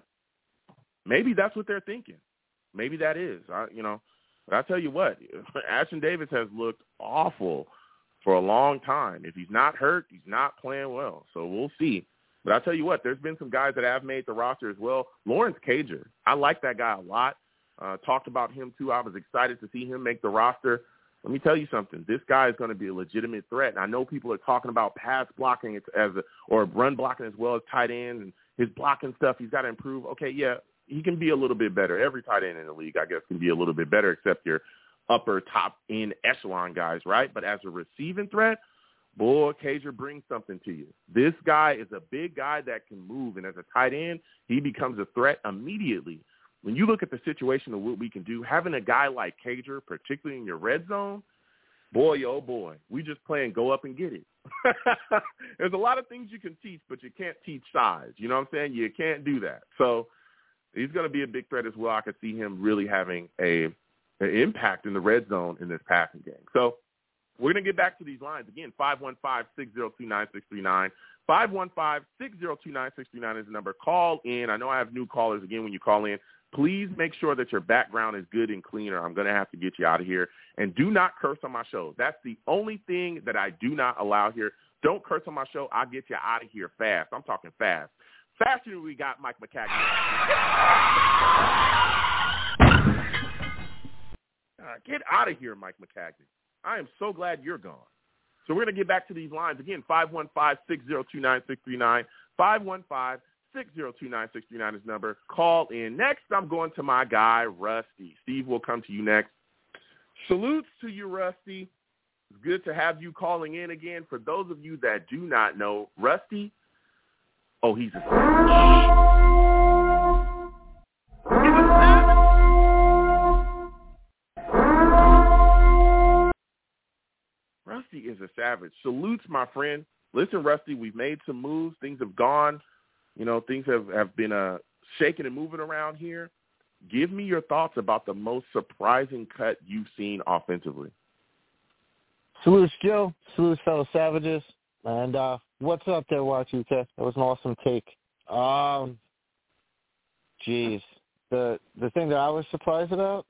Maybe that's what they're thinking. Maybe that is. I, you know, but I tell you what, [laughs] Ashtyn Davis has looked awful for a long time. If he's not hurt, he's not playing well. So we'll see. But I'll tell you what, there's been some guys that have made the roster as well. Lawrence Cager, I like that guy a lot. Uh, talked about him too. I was excited to see him make the roster. Let me tell you something. This guy is going to be a legitimate threat. And I know people are talking about pass blocking as a, or run blocking as well as tight ends and his blocking stuff. He's got to improve. Okay, yeah, he can be a little bit better. Every tight end in the league, I guess, can be a little bit better, except your upper top end echelon guys, right? But as a receiving threat, boy, Cager brings something to you. This guy is a big guy that can move, and as a tight end, he becomes a threat immediately. When you look at the situation of what we can do, having a guy like Cager, particularly in your red zone, boy, oh boy, we just play and go up and get it. [laughs] There's a lot of things you can teach, but you can't teach size. You know what I'm saying? You can't do that. So he's going to be a big threat as well. I could see him really having a an impact in the red zone in this passing game. So we're going to get back to these lines. Again, 515-602-9639. 515-602-9639 is the number. Call in. I know I have new callers again when you call in. Please make sure that your background is good and clean or I'm going to have to get you out of here. And do not curse on my show. That's the only thing that I do not allow here. Don't curse on my show. I'll get you out of here fast. I'm talking fast. Faster than we got Mike Maccagnan. Uh, get out of here, Mike Maccagnan. I am so glad you're gone. So we're going to get back to these lines. Again, 515-602-9639. 515-602-9639 is number. Call in. Next, I'm going to my guy, Rusty. Steve will come to you next. Salutes to you, Rusty. It's good to have you calling in again. For those of you that do not know, Rusty, oh, he's a Rusty is a savage. Salutes, my friend. Listen, Rusty, we've made some moves. Things have gone. You know, things have, have been uh, shaking and moving around here. Give me your thoughts about the most surprising cut you've seen offensively. Salutes, Joe. Salutes, fellow savages. And uh, what's up there, Y2K? That was an awesome take. Um, jeez. The the thing that I was surprised about,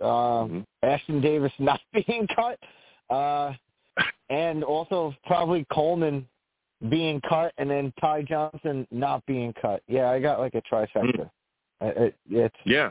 um, mm-hmm. Ashtyn Davis [laughs] not being cut. Uh, and also probably Coleman being cut and then Ty Johnson not being cut. Yeah, I got like a trifecta. Mm. It, it's yeah.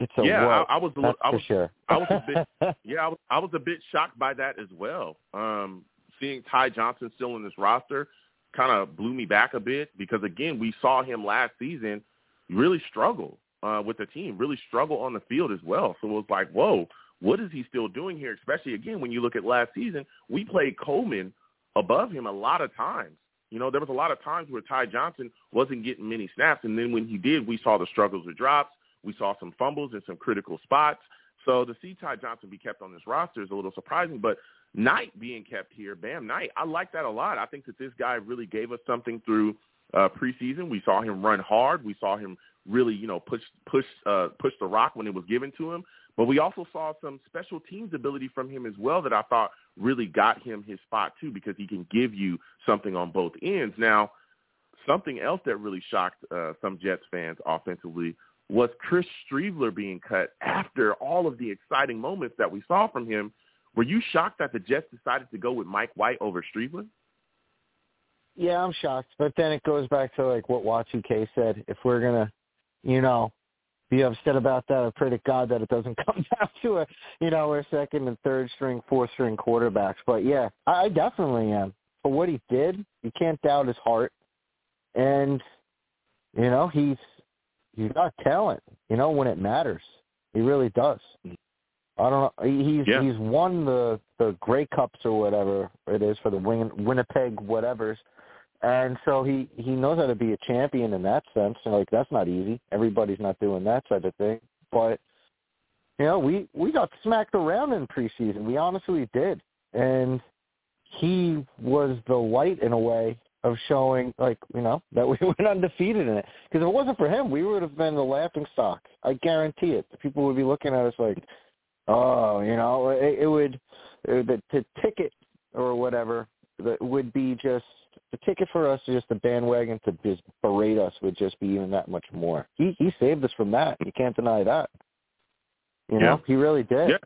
It's a yeah. I, I was a little, I was sure. I was a bit [laughs] yeah. I was I was a bit shocked by that as well. Um, seeing Ty Johnson still in this roster kind of blew me back a bit because again we saw him last season really struggle uh, with the team, really struggle on the field as well. So it was like, whoa, what is he still doing here? Especially again when you look at last season, we played Coleman above him a lot of times. You know, there was a lot of times where Ty Johnson wasn't getting many snaps, and then when he did, we saw the struggles with drops. We saw some fumbles in some critical spots. So to see Ty Johnson be kept on this roster is a little surprising, but Knight being kept here, Bam Knight, I like that a lot. I think that this guy really gave us something through uh, preseason. We saw him run hard. We saw him really, you know, push push uh, push the rock when it was given to him. But we also saw some special teams ability from him as well that I thought really got him his spot too because he can give you something on both ends. Now, something else that really shocked uh, some Jets fans offensively was Chris Streveler being cut after all of the exciting moments that we saw from him. Were you shocked that the Jets decided to go with Mike White over Streveler? Yeah, I'm shocked. But then it goes back to like what Y2K said. If we're gonna, you know, be upset about that. I pray to God that it doesn't [laughs] come down to a, you know, our second and third string, fourth string quarterbacks. But yeah, I, I definitely am. For what he did, you can't doubt his heart, and you know he's he's got talent. You know when it matters, he really does. I don't know. He's Yeah. he's won the the Grey Cups or whatever it is for the Win, Winnipeg whatevers, and so he he knows how to be a champion in that sense. And like that's not easy. Everybody's not doing that side of thing. But you know, we we got smacked around in preseason. We honestly did, and he was the light in a way of showing like you know [laughs] that we went undefeated in it. Because if it wasn't for him, we would have been the laughing stock. I guarantee it. People would be looking at us like, oh, you know, it, it would the, the ticket or whatever that would be just the ticket for us is just the bandwagon to just berate us would just be even that much more. He he saved us from that. You can't deny that. You know, Yeah. he really did. Yeah.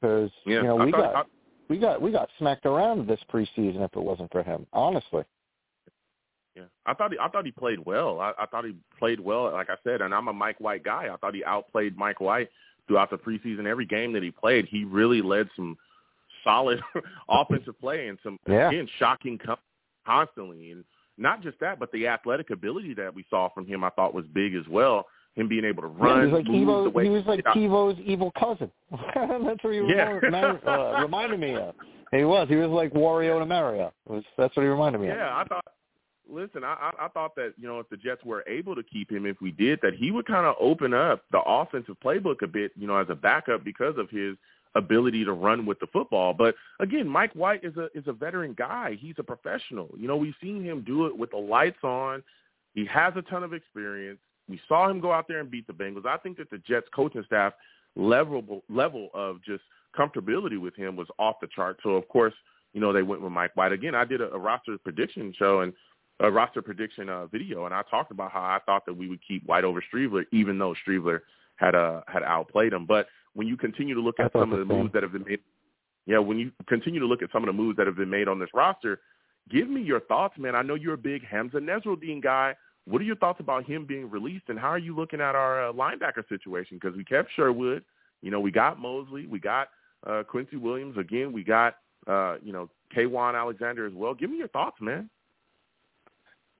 Because Yeah, you know I we thought- got we got we got smacked around this preseason if it wasn't for him. Honestly. Yeah, I thought he, I thought he played well. I, I thought he played well. Like I said, and I'm a Mike White guy. I thought he outplayed Mike White throughout the preseason. Every game that he played, he really led some solid [laughs] offensive play and some Yeah. again shocking com- constantly. And not just that, but the athletic ability that we saw from him, I thought was big as well. Him being able to Yeah, run, he was like Evo. He was like Yeah. Evo's evil cousin. [laughs] that's what he Yeah. reminded, uh, reminded me of. He was. He was like Wario to Mario. Was that's what he reminded me of. Yeah, I thought. Listen, I, I I thought that you know if the Jets were able to keep him, if we did that, he would kind of open up the offensive playbook a bit, you know, as a backup because of his ability to run with the football. But again, Mike White is a is a veteran guy. He's a professional. You know, we've seen him do it with the lights on. He has a ton of experience. We saw him go out there and beat the Bengals. I think that the Jets coaching staff level level of just comfortability with him was off the chart. So of course, you know, they went with Mike White. Again, I did a, a roster prediction show and a roster prediction uh, video, and I talked about how I thought that we would keep White over Streveler, even though Streveler had uh, had outplayed him. But when you continue to look at some of the moves that have been made, yeah, when you continue to look at some of the moves that have been made on this roster, give me your thoughts, man. I know you're a big Hamsah Nasirildeen guy. What are your thoughts about him being released, and how are you looking at our uh, linebacker situation? Because we kept Sherwood, you know, we got Mosley, we got uh, Quincy Williams again, we got uh, you know Kwon Alexander as well. Give me your thoughts, man.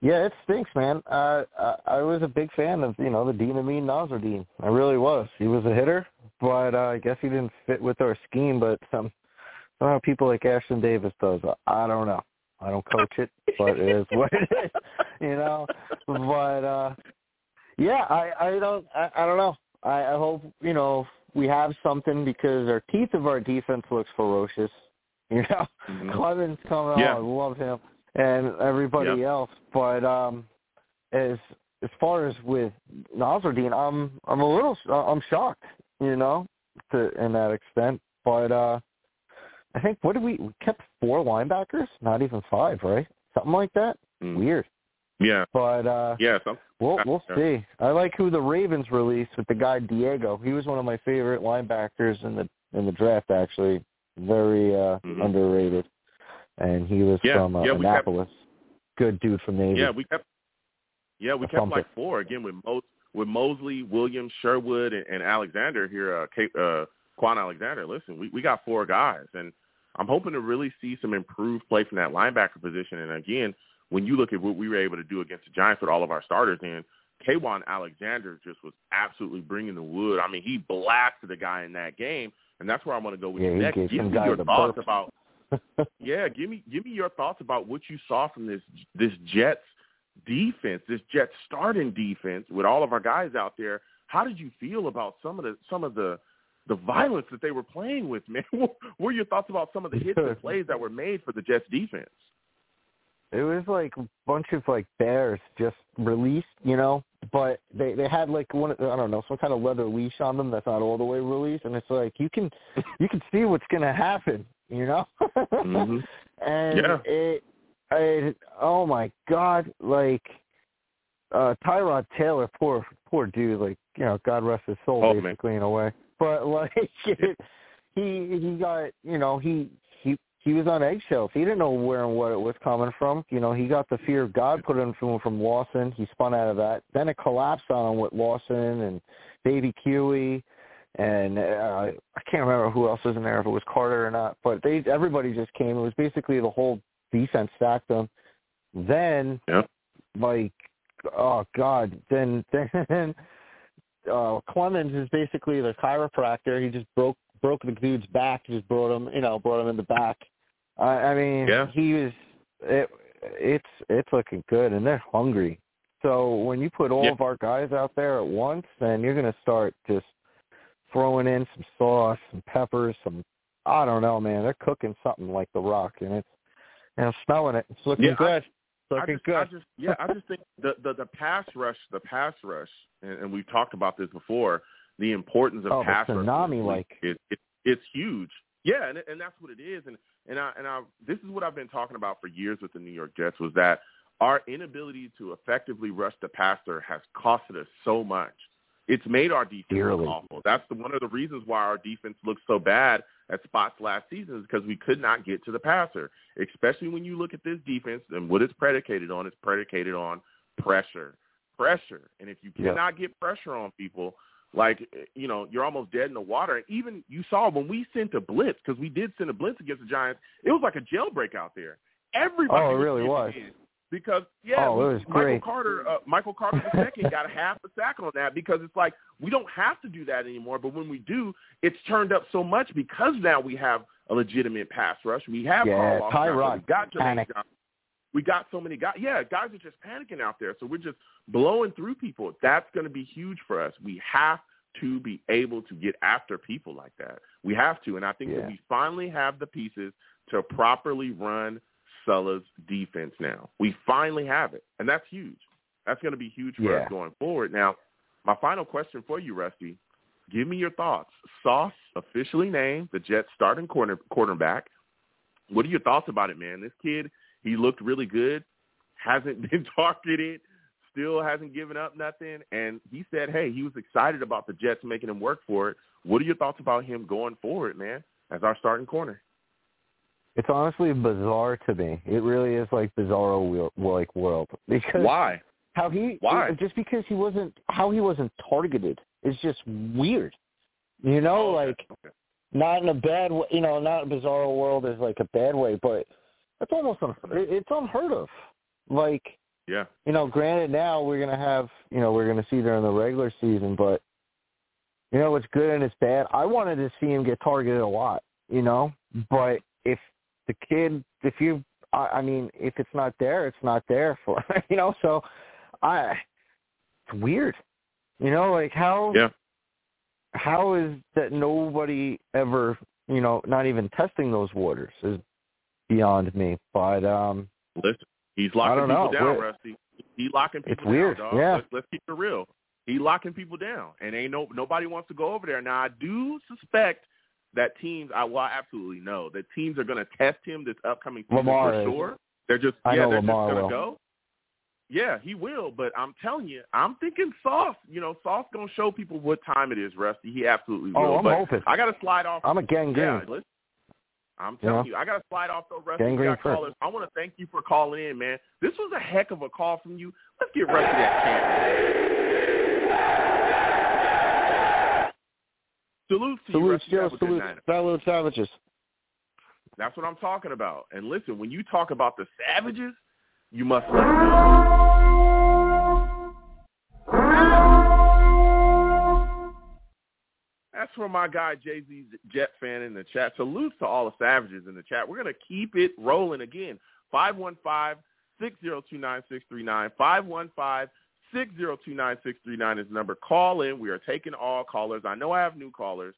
Yeah, it stinks, man. Uh, I, I was a big fan of you know the Dean Amin Nasirildeen. I really was. He was a hitter, but uh, I guess he didn't fit with our scheme. But some somehow people like Ashtyn Davis does. I don't know. I don't coach it, but it is what it is. [laughs] You know. But uh, yeah, I I don't I, I don't know. I, I hope you know we have something because our teeth of our defense looks ferocious. [laughs] You know, Mhm. Clemons coming Yeah. on, I love him, and everybody Yep. else. But um, as as far as with Nasirildeen, I'm I'm a little I'm shocked, you know, to in that extent. But uh, I think what did we we kept four linebackers, not even five, right? Something like that. Mm. Weird. Yeah, But uh, yeah. Some, We'll we'll see. I like who the Ravens released with the guy Diego. He was one of my favorite linebackers in the in the draft. Actually, very uh Mhm. underrated, and he was Yeah, from uh, yeah, we kept- Annapolis. Good dude from Navy. yeah, we kept. Yeah, we A kept thumper. like four again with Mo, with Mosley, Williams, Sherwood, and, and Alexander here. Uh, Kate, uh, Kwon Alexander. Listen, we we got four guys, and I'm hoping to really see some improved play from that linebacker position. And again, when you look at what we were able to do against the Giants with all of our starters in, Kwon Alexander just was absolutely bringing the wood. I mean, he blasted the guy in that game, and that's where I want to go with Yeah, you next. Give me your thoughts about yeah, give me give me your thoughts about what you saw from this this Jets defense, this Jets starting defense with all of our guys out there. How did you feel about some of the some of the the violence that they were playing with, man? [laughs] What were your thoughts about some of the hits and plays that were made for the Jets defense? It was like a bunch of like bears just released, you know, but they they had like one I don't know some kind of leather leash on them that's not all the way released, and it's like you can you can see what's gonna happen, you know. Mhm. [laughs] and Yeah. it, it oh my god, like uh Tyrod Taylor, poor poor dude, like you know, God rest his soul, Oh, man. basically in a way. But [laughs] like it, he he got you know he he he was on eggshells. He didn't know where and what it was coming from. You know, he got the fear of God put in him from Lawson. He spun out of that. Then it collapsed on him with Lawson and Davy Huey, and uh, I can't remember who else was in there if it was Carter or not. But they everybody just came. It was basically the whole defense stacked them. Then, Yep. like, oh God, then [laughs] then uh, Clemons is basically the chiropractor. He just broke broke the dude's back. Just brought him, you know, brought him in the back. I, I mean, Yeah. he was. It, it's it's looking good, and they're hungry. So when you put all Yeah. of our guys out there at once, then you're going to start just throwing in some sauce, some peppers, some I don't know, man. They're cooking something like the Rock, and it's and I'm smelling it. It's looking Yeah, I- good. It's I just, good. I just, yeah, I just think the, the the pass rush, the pass rush, and, and we've talked about this before. The importance of Oh, pass rush, tsunami, like- it, it, it's huge. Yeah, and and that's what it is. And and I and I this is what I've been talking about for years with the New York Jets was that our inability to effectively rush the passer has costed us so much. It's made our defense Dearly. look awful. That's the, one of the reasons why our defense looked so bad at spots last season is because we could not get to the passer. Especially when you look at this defense and what it's predicated on, it's predicated on pressure, pressure. And if you Yeah. cannot get pressure on people, like you know, you're almost dead in the water. And even you saw when we sent a blitz because we did send a blitz against the Giants, it was like a jailbreak out there. Everybody Oh, it really getting was. Because yeah, Oh, Michael great. Carter, uh, Michael Carter the second got a half a sack on that because it's like we don't have to do that anymore. But when we do, it's turned up so much because now we have a legitimate pass rush. We have Yeah. Tyrod, We got Jermaine panic. Johnson. We got so many guys. Yeah, guys are just panicking out there. So we're just blowing through people. That's going to be huge for us. We have to be able to get after people like that. We have to. And I think Yeah. that we finally have the pieces to properly run Saleh's defense now. We finally have it. And that's huge. That's going to be huge for Yeah. us going forward. Now, my final question for you, Rusty. Give me your thoughts. Sauce officially named the Jets starting corner quarterback. What are your thoughts about it, man? This kid, he looked really good. Hasn't [laughs] been targeted. Still hasn't given up nothing. And he said, hey, he was excited about the Jets making him work for it. What are your thoughts about him going forward, man, as our starting corner? It's honestly bizarre to me. It really is like bizarro wheel- like world because Why? how he Why? just because he wasn't how he wasn't targeted is just weird. You know, Oh, like not in a bad way. You know, not bizarro world is like a bad way, but it's almost un- it's unheard of. Like Yeah. you know, granted now we're gonna have you know we're gonna see during the regular season, but you know it's good and it's bad. I wanted to see him get targeted a lot, you know, but if the kid, if you, I, I mean, if it's not there, it's not there for [laughs] you know. So I, it's weird, you know, like how Yeah. how is that nobody ever you know not even testing those waters is beyond me. But um Listen, he's locking people know. down, We're- Rusty. He locking people It's down, weird, dog. yeah. Let's, let's keep it real. He locking people down, and ain't no nobody wants to go over there. Now, I do suspect that teams, I well, I absolutely know that teams are going to test him this upcoming season Lamar for is. sure. They're just I yeah, they're Lamar just going to go. Yeah, he will, but I'm telling you, I'm thinking Sauce. You know, Sauce gonna show people what time it is, Rusty. He absolutely oh, will. oh, I'm but hoping. I got to slide off. I'm a gangrene. Yeah, listen. I'm telling Yeah. you, I got to slide off though, Rusty. Got first. callers. I want to thank you for calling in, man. This was a heck of a call from you. Let's get Rusty that chance. Salute to you, Salute, Rusty. Joe. Have a good Salute, salute, savages. That's what I'm talking about. And listen, when you talk about the savages, you must let them know. That's for my guy Jay Z Jet fan in the chat. Salutes to all the savages in the chat. We're gonna keep it rolling again. 515-602-9639. 515-602-9639 is the number. Call in. We are taking all callers. I know I have new callers.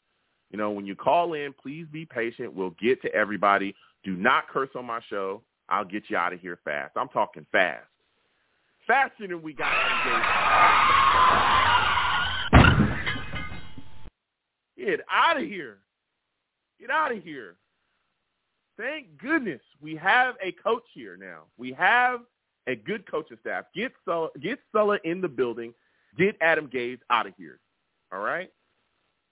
You know, when you call in, please be patient. We'll get to everybody. Do not curse on my show. I'll get you out of here fast. I'm talking fast. Faster than we got Adam Gase. Get out of here. Get out of here. Thank goodness we have a coach here now. We have a good coaching staff. Get Saleh, get Saleh in the building. Get Adam Gase out of here. All right?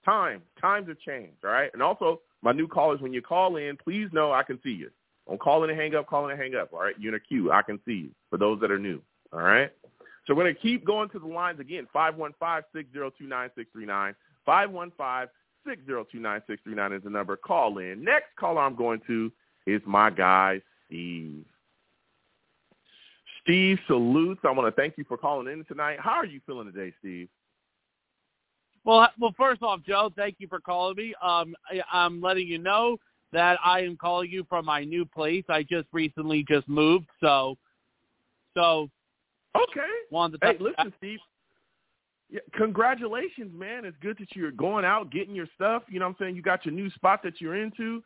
Time. Times have changed. All right? And also, my new callers, when you call in, please know I can see you. Don't call in and hang up, call in and hang up. All right, you're in a queue. I can see you. For those that are new, all right. So we're gonna keep going to the lines again. Five one five six zero two nine six three nine. Five one five six zero two nine six three nine is the number. Call in. Next caller I'm going to is my guy Steve. Steve salutes. I want to thank you for calling in tonight. How are you feeling today, Steve? Well, well, first off, Joe, thank you for calling me. Um, I, I'm letting you know that I am calling you from my new place. I just recently just moved, so so Okay. wanted to Hey, listen, Steve. Yeah, congratulations, man. It's good that you're going out, getting your stuff. You know what I'm saying? You got your new spot that you're into.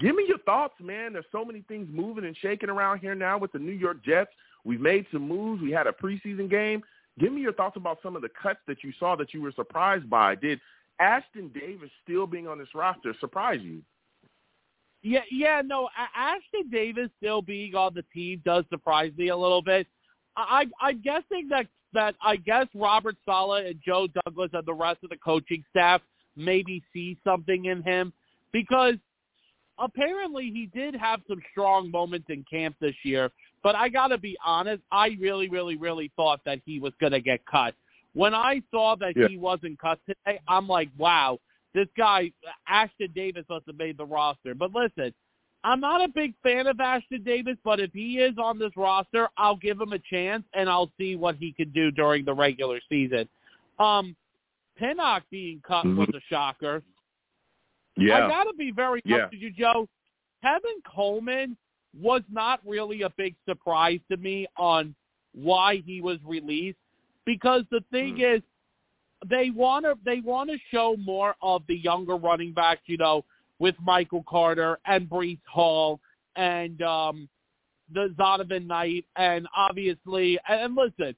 Give me your thoughts, man. There's so many things moving and shaking around here now with the New York Jets. We've made some moves. We had a preseason game. Give me your thoughts about some of the cuts that you saw that you were surprised by. Did Ashtyn Davis still being on this roster surprise you? Yeah, yeah, no. Ashtyn Davis still being on the team does surprise me a little bit. I, I'm guessing that that I guess Robert Saleh and Joe Douglas and the rest of the coaching staff maybe see something in him because apparently he did have some strong moments in camp this year. But I got to be honest, I really, really, really thought that he was going to get cut. When I saw that Yeah. he wasn't cut today, I'm like, wow, this guy Ashtyn Davis must have made the roster. But listen, I'm not a big fan of Ashtyn Davis, but if he is on this roster, I'll give him a chance and I'll see what he can do during the regular season. Um, Pinnock being cut was a shocker. I got to be very Yeah. honest with you, Joe. Tevin Coleman was not really a big surprise to me on why he was released because the thing Mm. is they want to they want to show more of the younger running backs, you know, with Michael Carter and Breece Hall and um the Zonovan Knight and obviously and listen,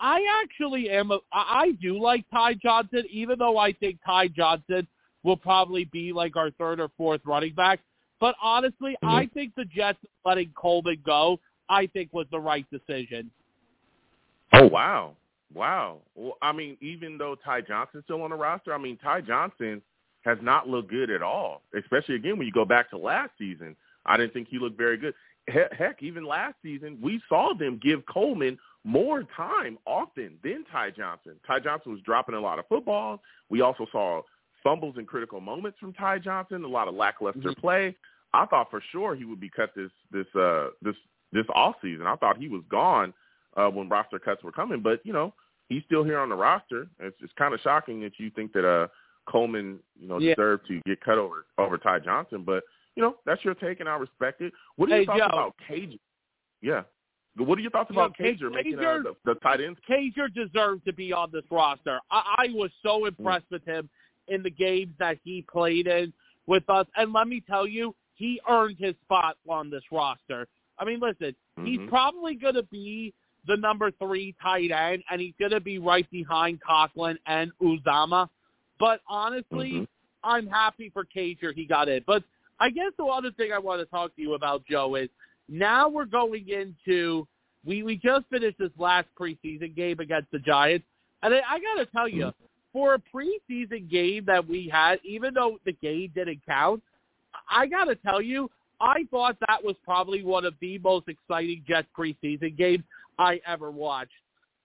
I actually am a I do like Ty Johnson even though I think Ty Johnson will probably be like our third or fourth running back. But honestly, Mhm. I think the Jets letting Coleman go, I think was the right decision. Oh wow, wow. Well, I mean, even though Ty Johnson's still on the roster, I mean, Ty Johnson has not looked good at all. Especially again when you go back to last season, I didn't think he looked very good. Heck, even last season, we saw them give Coleman more time often than Ty Johnson. Ty Johnson was dropping a lot of footballs. We also saw fumbles in critical moments from Ty Johnson, a lot of lackluster Mhm. play. I thought for sure he would be cut this this uh this this off season. I thought he was gone uh when roster cuts were coming, but you know, he's still here on the roster. It's it's kind of shocking that you think that uh Coleman, you know, Yeah. deserved to get cut over over Ty Johnson, but you know, that's your take and I respect it. What are Hey, your thoughts Joe. about Cage? Yeah. What are your thoughts about Cager making uh, the, the tight ends? Cager deserved to be on this roster. I, I was so impressed with him in the games that he played in with us. And let me tell you, he earned his spot on this roster. I mean, listen, he's Mhm. probably going to be the number three tight end, and he's going to be right behind Conklin and Uzomah. But honestly, Mhm. I'm happy for Cager he got it. But I guess the other thing I want to talk to you about, Joe, is now we're going into we we just finished this last preseason game against the Giants, and I, I got to tell you, for a preseason game that we had, even though the game didn't count, I got to tell you, I thought that was probably one of the most exciting Jets preseason games I ever watched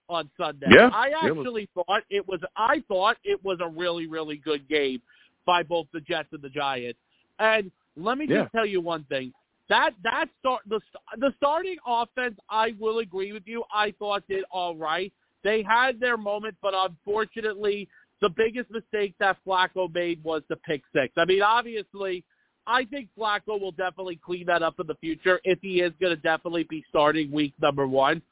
on Sunday. Yeah, I it was- actually thought it was I thought it was a really really good game by both the Jets and the Giants. And let me Yeah. just tell you one thing. That that start the the starting offense, I will agree with you. I thought did all right. They had their moment, but unfortunately, the biggest mistake that Flacco made was the pick six. I mean, obviously, I think Flacco will definitely clean that up in the future if he is going to definitely be starting week number one.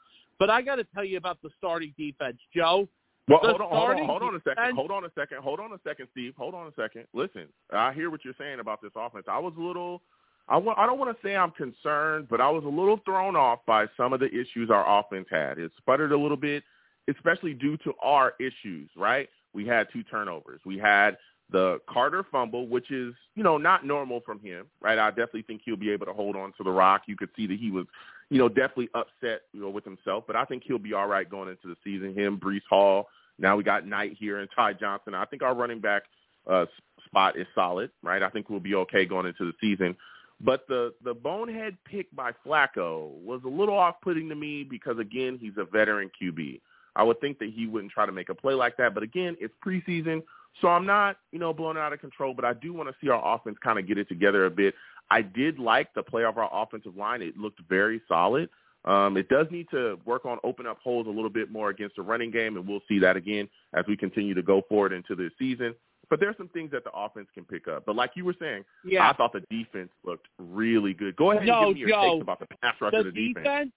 But I got to tell you about the starting defense, Joe. Well, hold on, hold on, hold on a second. Hold on a second. Hold on a second, Steve. Hold on a second. Listen, I hear what you're saying about this offense. I was a little, I want, I don't want to say I'm concerned, but I was a little thrown off by some of the issues our offense had. It sputtered a little bit, especially due to our issues. Right? We had two turnovers. We had the Carter fumble, which is, you know, not normal from him. Right? I definitely think he'll be able to hold on to the rock. You could see that he was you know, definitely upset, you know, with himself. But I think he'll be all right going into the season. Him, Breece Hall. Now we got Knight here and Ty Johnson. I think our running back uh, spot is solid, right? I think we'll be okay going into the season. But the the bonehead pick by Flacco was a little off-putting to me because again, he's a veteran QB. I would think that he wouldn't try to make a play like that, but again, it's preseason, so I'm not, you know, blown out of control. But I do want to see our offense kind of get it together a bit. I did like the play of our offensive line; it looked very solid. Um, it does need to work on open up holes a little bit more against the running game, and we'll see that again as we continue to go forward into the season. But there's some things that the offense can pick up. But like you were saying, Yeah. I thought the defense looked really good. Go ahead and No, give me your Joe, takes about the pass rush the of the defense.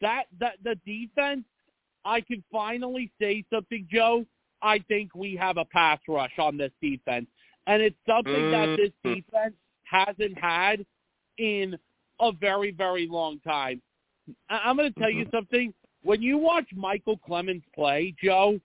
that that the defense, I can finally say something, Joe. I think we have a pass rush on this defense, and it's something that this Mhm. defense hasn't had in a very very long time. I- I'm going to tell you Mhm. something. When you watch Michael Clemons play, Joe,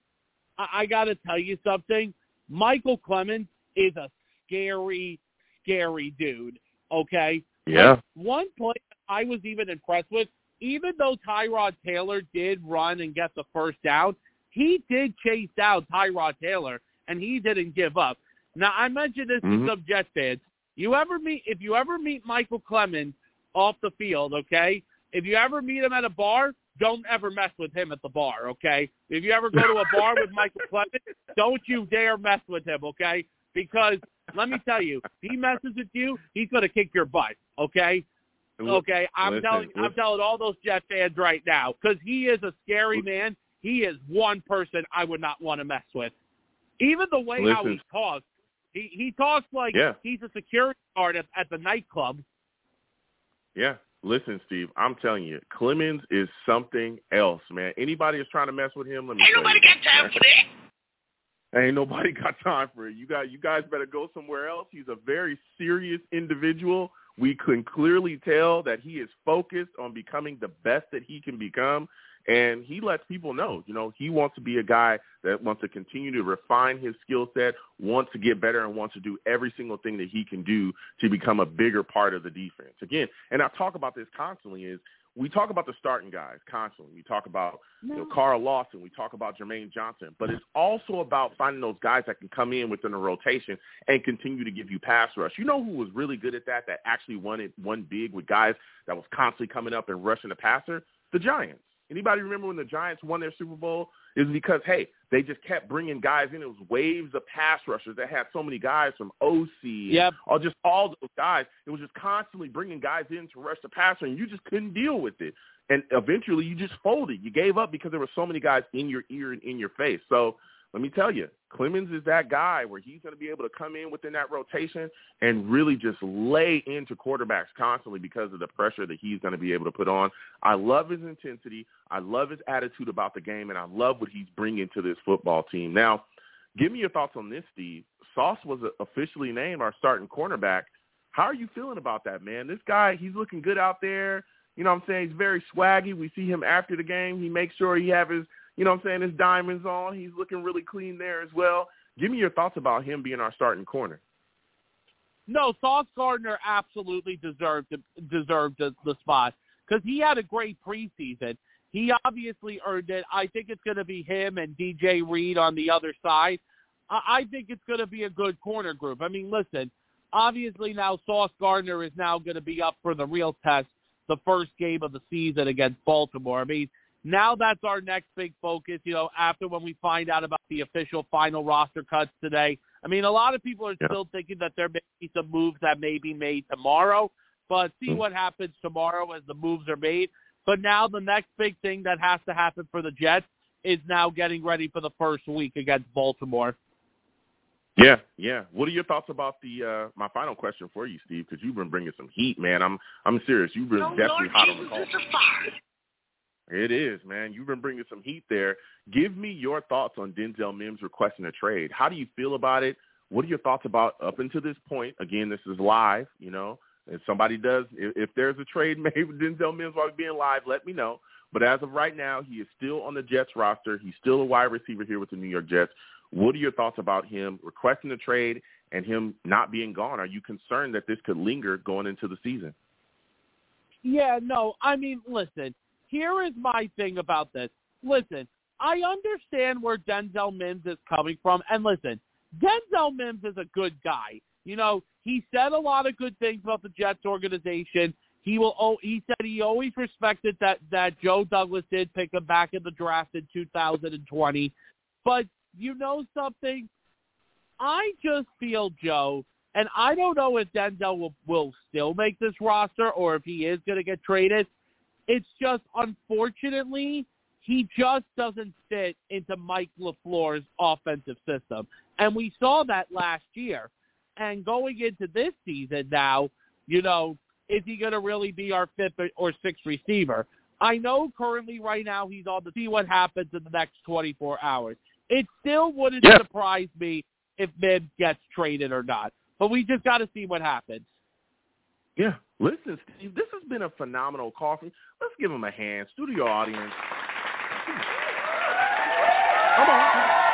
I, I got to tell you something. Michael Clemons is a scary, scary dude. Okay, Yeah. one play I was even impressed with, even though Tyrod Taylor did run and get the first down, he did chase down Tyrod Taylor and he didn't give up. Now I mentioned this Mhm. to some Jet fans. You ever meet if you ever meet Michael Clemons off the field, okay? If you ever meet him at a bar, don't ever mess with him at the bar, okay? If you ever go to a bar with Michael [laughs] Clemons, don't you dare mess with him, okay? Because let me tell you, if he messes with you, he's gonna kick your butt, okay? Okay, I'm Listen, telling I'm telling all those Jet fans right now because he is a scary man. He is one person I would not want to mess with. Even the way how he talks, he he talks like Yeah. he's a security guard at, at the nightclub. Yeah. Listen, Steve, I'm telling you, Clemons is something else, man. Anybody is trying to mess with him, let me Ain't tell nobody you. got time for that. Ain't nobody [laughs] got time for it. You got you guys better go somewhere else. He's a very serious individual. We can clearly tell that he is focused on becoming the best that he can become. And he lets people know, you know, he wants to be a guy that wants to continue to refine his skill set, wants to get better, and wants to do every single thing that he can do to become a bigger part of the defense. Again, and I talk about this constantly is we talk about the starting guys constantly. We talk about you know, Carl Lawson. We talk about Jermaine Johnson. But it's also about finding those guys that can come in within a rotation and continue to give you pass rush. You know who was really good at that, that actually won it, won big with guys that was constantly coming up and rushing the passer? The Giants. Anybody remember when the Giants won their Super Bowl? It was because, hey, they just kept bringing guys in. It was waves of pass rushers that had so many guys from OC Yep. or just all those guys. It was just constantly bringing guys in to rush the passer, and you just couldn't deal with it. And eventually, you just folded. You gave up because there were so many guys in your ear and in your face. So let me tell you, Clemons is that guy where he's going to be able to come in within that rotation and really just lay into quarterbacks constantly because of the pressure that he's going to be able to put on. I love his intensity. I love his attitude about the game, and I love what he's bringing to this football team. Now, give me your thoughts on this, Steve. Sauce was officially named our starting cornerback. How are you feeling about that, man? This guy, he's looking good out there. You know what I'm saying? He's very swaggy. We see him after the game. He makes sure he have his, you know what I'm saying, his diamonds on. He's looking really clean there as well. Give me your thoughts about him being our starting corner. No, Sauce Gardner absolutely deserved deserved the, the spot because he had a great preseason. He obviously earned it. I think it's going to be him and DJ Reed on the other side. I, I think it's going to be a good corner group. I mean, listen, obviously now Sauce Gardner is now going to be up for the real test, the first game of the season against Baltimore. I mean, now that's our next big focus. You know, after when we find out about the official final roster cuts today. I mean, a lot of people are Yeah. still thinking that there may be some moves that may be made tomorrow, but see Mm. what happens tomorrow as the moves are made. But now the next big thing that has to happen for the Jets is now getting ready for the first week against Baltimore. Yeah, yeah. What are your thoughts about the uh my final question for you, Steve? Because you've been bringing some heat, man. I'm I'm serious. You've been Oh, definitely hot on the Jesus, call. It is, man. You've been bringing some heat there. Give me your thoughts on Denzel Mims requesting a trade. How do you feel about it? What are your thoughts about up until this point? Again, this is live, you know. If somebody does, if, if there's a trade [laughs] made with Denzel Mims while being live, let me know. But as of right now, he is still on the Jets roster. He's still a wide receiver here with the New York Jets. What are your thoughts about him requesting a trade and him not being gone? Are you concerned that this could linger going into the season? Yeah, no, I mean, listen, here is my thing about this. Listen, I understand where Denzel Mims is coming from, and listen, Denzel Mims is a good guy. You know, he said a lot of good things about the Jets organization. He will. Oh, he said he always respected that that Joe Douglas did pick him back in the draft in 2020. But you know something? I just feel Joe, and I don't know if Denzel will will still make this roster or if he is going to get traded. It's just unfortunately he just doesn't fit into Mike LaFleur's offensive system. And we saw that last year. And going into this season now, you know, is he going to really be our fifth or sixth receiver? I know currently right now he's on the see what happens in the next 24 hours. It still wouldn't Yeah. surprise me if Mims gets traded or not. But we just got to see what happens. Yeah. Listen, Steve, this has been a phenomenal coffee. Let's give him a hand. Studio audience. Come on.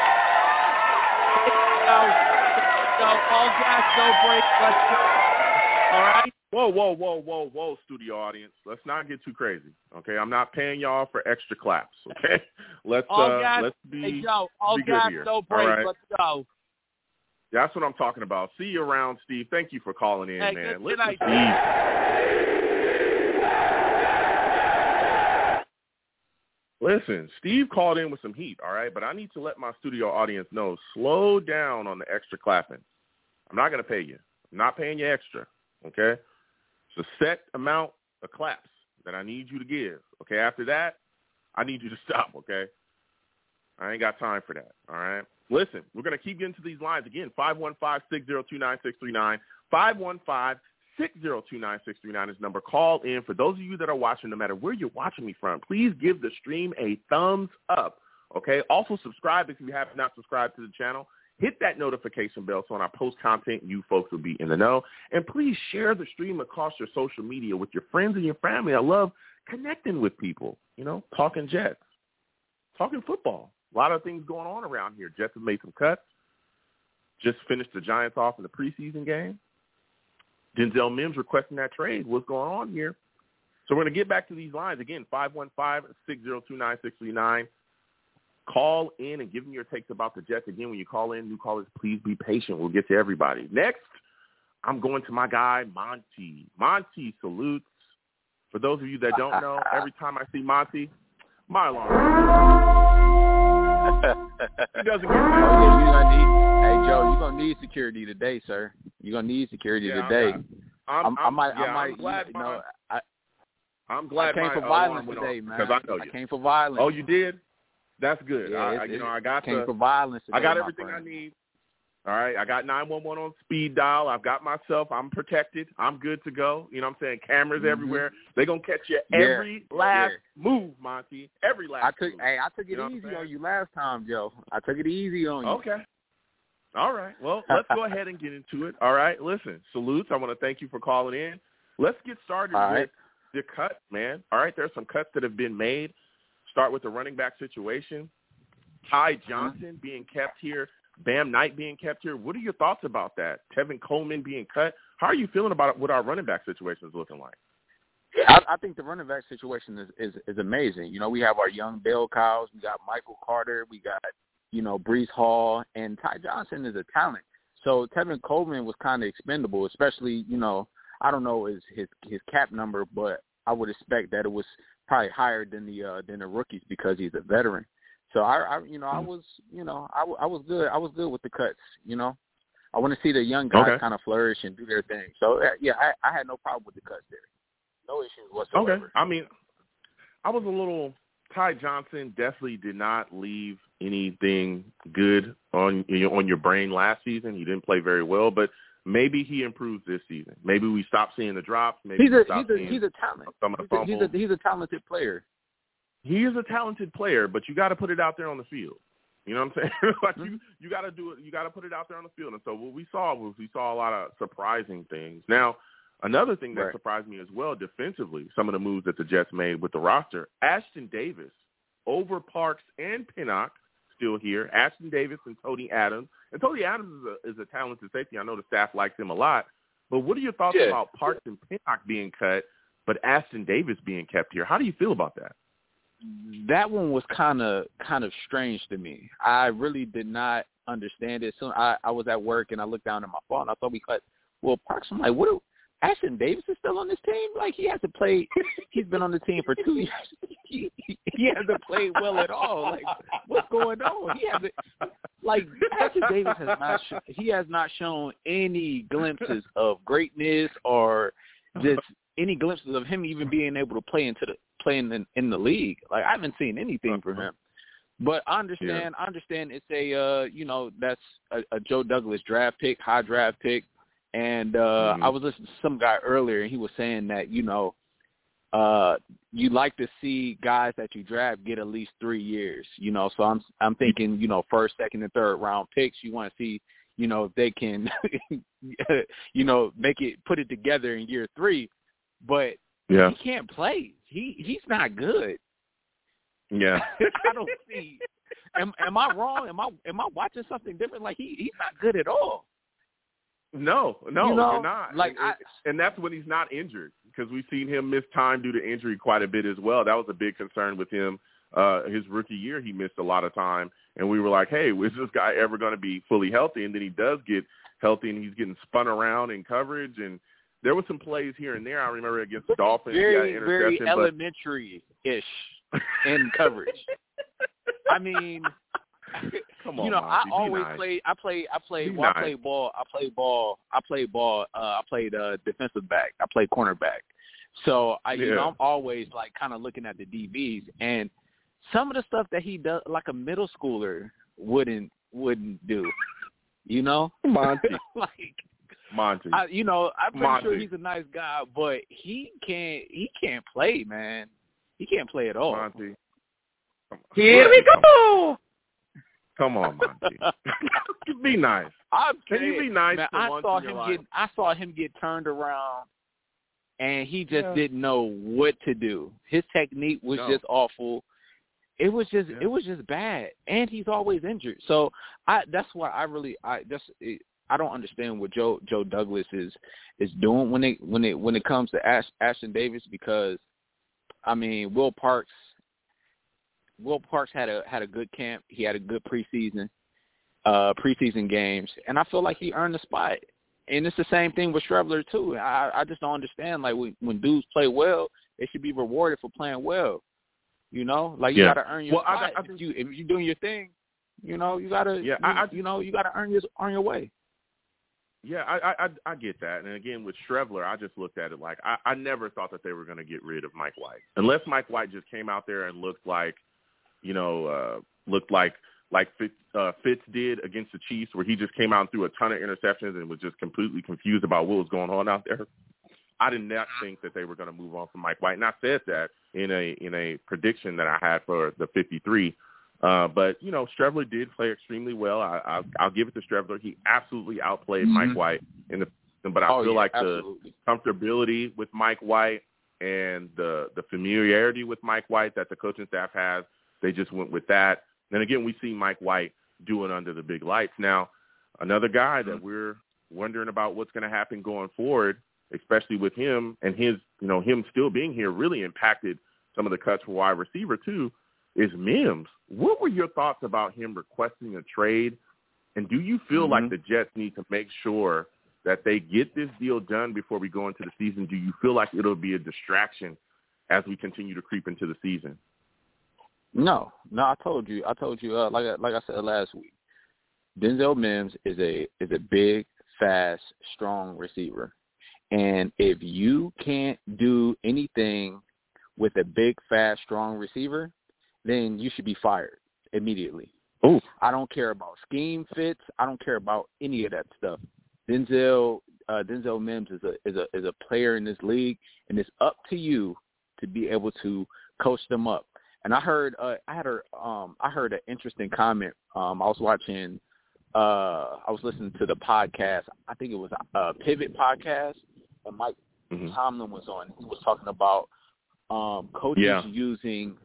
No, all gas, no brakes. Let's go. All right. Whoa, whoa, whoa, whoa, whoa, studio audience. Let's not get too crazy. Okay, I'm not paying y'all for extra claps. Okay, [laughs] let's All uh, gas. let's be. Hey, Joe, all be good here. no All brakes. right. Let's go. That's what I'm talking about. See you around, Steve. Thank you for calling in, Hey, man. good- good Listen, night, Steve. Listen, Steve called in with some heat, all right, but I need to let my studio audience know slow down on the extra clapping. I'm not going to pay you. I'm not paying you extra, okay? It's a set amount of claps that I need you to give, okay? After that, I need you to [laughs] stop, okay? I ain't got time for that, all right? Listen, we're going to keep getting to these lines again, 515-602-9639, 515 6029639 is number. Call in. For those of you that are watching, no matter where you're watching me from, please give the stream a thumbs up. Okay. Also subscribe if you have not subscribed to the channel. Hit that notification bell so when I post content, you folks will be in the know. And please share the stream across your social media with your friends and your family. I love connecting with people, you know, talking Jets, talking football. A lot of things going on around here. Jets have made some cuts. Just finished the Giants off in the preseason game. Denzel Mims requesting that trade. What's going on here? So we're going to get back to these lines again. 515-602-9639. Call in and give me your takes about the Jets. Again, when you call in, new callers, please be patient. We'll get to everybody. Next, I'm going to my guy, Monty. Monty salutes. For those of you that don't know, every time I see Monty, my alarm. He doesn't get Oh yeah, you gonna need. Hey Joe, you are gonna need security today, sir. You are gonna need security Yeah, I'm today. I'm, I'm, I might, yeah, I might, I'm glad you my, know, I, I'm glad I came my for violence today, man. I know you. came for violence. Oh, you did? That's good. Yeah, I, it- you know, I got came the, for violence. Today, I got everything I need. All right, I got 911 on speed dial. I've got myself. I'm protected. I'm good to go. You know what I'm saying? Cameras Mhm. everywhere. They're going to catch you Yeah, every last yeah. move, Monty. Every last I took, move. hey, I took it You know easy on you last time, Joe. I took it easy on you. Okay. All right. Well, let's go ahead and get into it. All right. Listen, salutes. I want to thank you for calling in. Let's get started All with right. the cut, man. All right. There's some cuts that have been made. Start with the running back situation. Ty Johnson being kept here. Bam Knight being kept here. What are your thoughts about that? Tevin Coleman being cut. How are you feeling about what our running back situation is looking like? I, I think the running back situation is, is is amazing. You know, we have our young bell cows, we got Michael Carter, we got you know Breece Hall, and Ty Johnson is a talent. So Tevin Coleman was kind of expendable, especially you know I don't know his his his cap number, but I would expect that it was probably higher than the uh, than the rookies because he's a veteran. So I, I you know I was you know I, I was good I was good with the cuts. You know, I want to see the young guys Okay. kind of flourish and do their thing. So uh, yeah, I, I had no problem with the cuts there. No issues whatsoever. Okay. I mean, I was a little. Ty Johnson definitely did not leave anything good on on your brain last season. He didn't play very well, but maybe he improves this season. Maybe we stop seeing the drops. Maybe He's we a stop he's a seeing he's a talent. some of the He's a, he's a he's a talented player. He is a talented player, but you got to put it out there on the field. You know what I'm saying? [laughs] like Mm-hmm. you, you got to do it. You got to put it out there on the field. And so what we saw was we saw a lot of surprising things. Now, another thing that Right. surprised me as well defensively, some of the moves that the Jets made with the roster. Ashtyn Davis over Parks and Pinnock still here. Ashtyn Davis and Tony Adams. And Tony Adams is a, is a talented safety. I know the staff likes him a lot. But what are your thoughts Yeah. about Parks and Pinnock being cut, but Ashtyn Davis being kept here? How do you feel about that? That one was kind of kind of strange to me. I really did not understand it. So I I was at work and I looked down at my phone. I thought we cut Will Parks. I'm like, what? Do, Ashtyn Davis is still on this team? Like he hasn't played. He's been on the team for two years. [laughs] He, he hasn't played well at all. Like what's going on? He hasn't. Like Ashtyn Davis has not. He has not shown any glimpses of greatness or just any glimpses of him even being able to play into the playing in, in the league. Like I haven't seen anything from him. But I understand. Yeah. I understand. It's a uh, you know that's a, a Joe Douglas draft pick, high draft pick. And uh mm-hmm. I was listening to some guy earlier, and he was saying that you know, uh, you like to see guys that you draft get at least three years. You know, so I'm I'm thinking you know first, second, and third round picks. You want to see you know if they can, [laughs] you know, make it put it together in year three. But yeah. he can't play. He he's not good. Yeah, [laughs] I don't see. Am am I wrong? Am I am I watching something different? Like he he's not good at all. No, no, you know, you're not. Like, and, I, and that's when he's not injured because we've seen him miss time due to injury quite a bit as well. That was a big concern with him. Uh, his rookie year, he missed a lot of time, and we were like, "Hey, [laughs] is this guy ever going to be fully healthy?" And then he does get healthy, and he's getting spun around in coverage. And there were some plays here and there. I remember against the Dolphins, very, he very but... elementary-ish in coverage. [laughs] I mean, Come on, you know, Monty, I always nice. play. I play. I play. Well, nice. I play ball. I play ball. I play ball. Uh, I played uh, defensive back. I played cornerback. So I, you know, I'm always like kind of looking at the DBs and some of the stuff that he does, like a middle schooler wouldn't wouldn't do. You know, Monty, [laughs] like Monty. I, you know, I'm pretty Monty. sure he's a nice guy, but he can't. He can't play, man. He can't play at all. Monty. Come on. Here we go. Come on, Monty. [laughs] be nice. I'm Can you be nice man, for I saw him get I saw him get turned around and he just Yeah. didn't know what to do. His technique was No. just awful. It was just Yeah. it was just bad. And he's always injured. So I that's why I really I just it, I don't understand what Joe Joe Douglas is is doing when it when it when it comes to Ash, Ashtyn Davis because I mean Will Parks Will Parks had a had a good camp. He had a good preseason uh preseason games and I feel like he earned the spot. And it's the same thing with Streveler too. I I just don't understand like when when dudes play well, they should be rewarded for playing well. You know, like you Yeah. got to earn your Well, I- spot. I if think- you if you're doing your thing, you know, you got to Yeah, you, I- I- you know, you got to earn your earn your way. Yeah, I, I I get that. And again, with Streveler, I just looked at it like I, I never thought that they were going to get rid of Mike White, unless Mike White just came out there and looked like, you know, uh, looked like like Fitz, uh, Fitz did against the Chiefs, where he just came out and threw a ton of interceptions and was just completely confused about what was going on out there. I did not think that they were going to move on from Mike White, and I said that in a in a prediction that I had for the 53. Uh, but you know, Streveler did play extremely well. I, I, I'll give it to Streveler. He absolutely outplayed Mike Mhm. White in the. But I oh, feel yeah, like the absolutely. comfortability with Mike White and the the familiarity with Mike White that the coaching staff has, they just went with that. Then again, we see Mike White doing under the big lights. Now, another guy that we're wondering about what's going to happen going forward, especially with him and his, you know, him still being here, really impacted some of the cuts for wide receiver too. Is Mims? What were your thoughts about him requesting a trade? And do you feel like Mhm. the Jets need to make sure that they get this deal done before we go into the season? Do you feel like it'll be a distraction as we continue to creep into the season? No, no, I told you. I told you. Uh, like I- like I said last week, Denzel Mims is a is a big, fast, strong receiver, and if you can't do anything with a big, fast, strong receiver, then you should be fired immediately. Oh, I don't care about scheme fits. I don't care about any of that stuff. Denzel uh, Denzel Mims is a is a is a player in this league, and it's up to you to be able to coach them up. And I heard uh, I had a um I heard an interesting comment. Um, I was watching uh I was listening to the podcast. I think it was a Pivot podcast, and Mike Mhm. Tomlin was on. He was talking about um coaches Yeah. using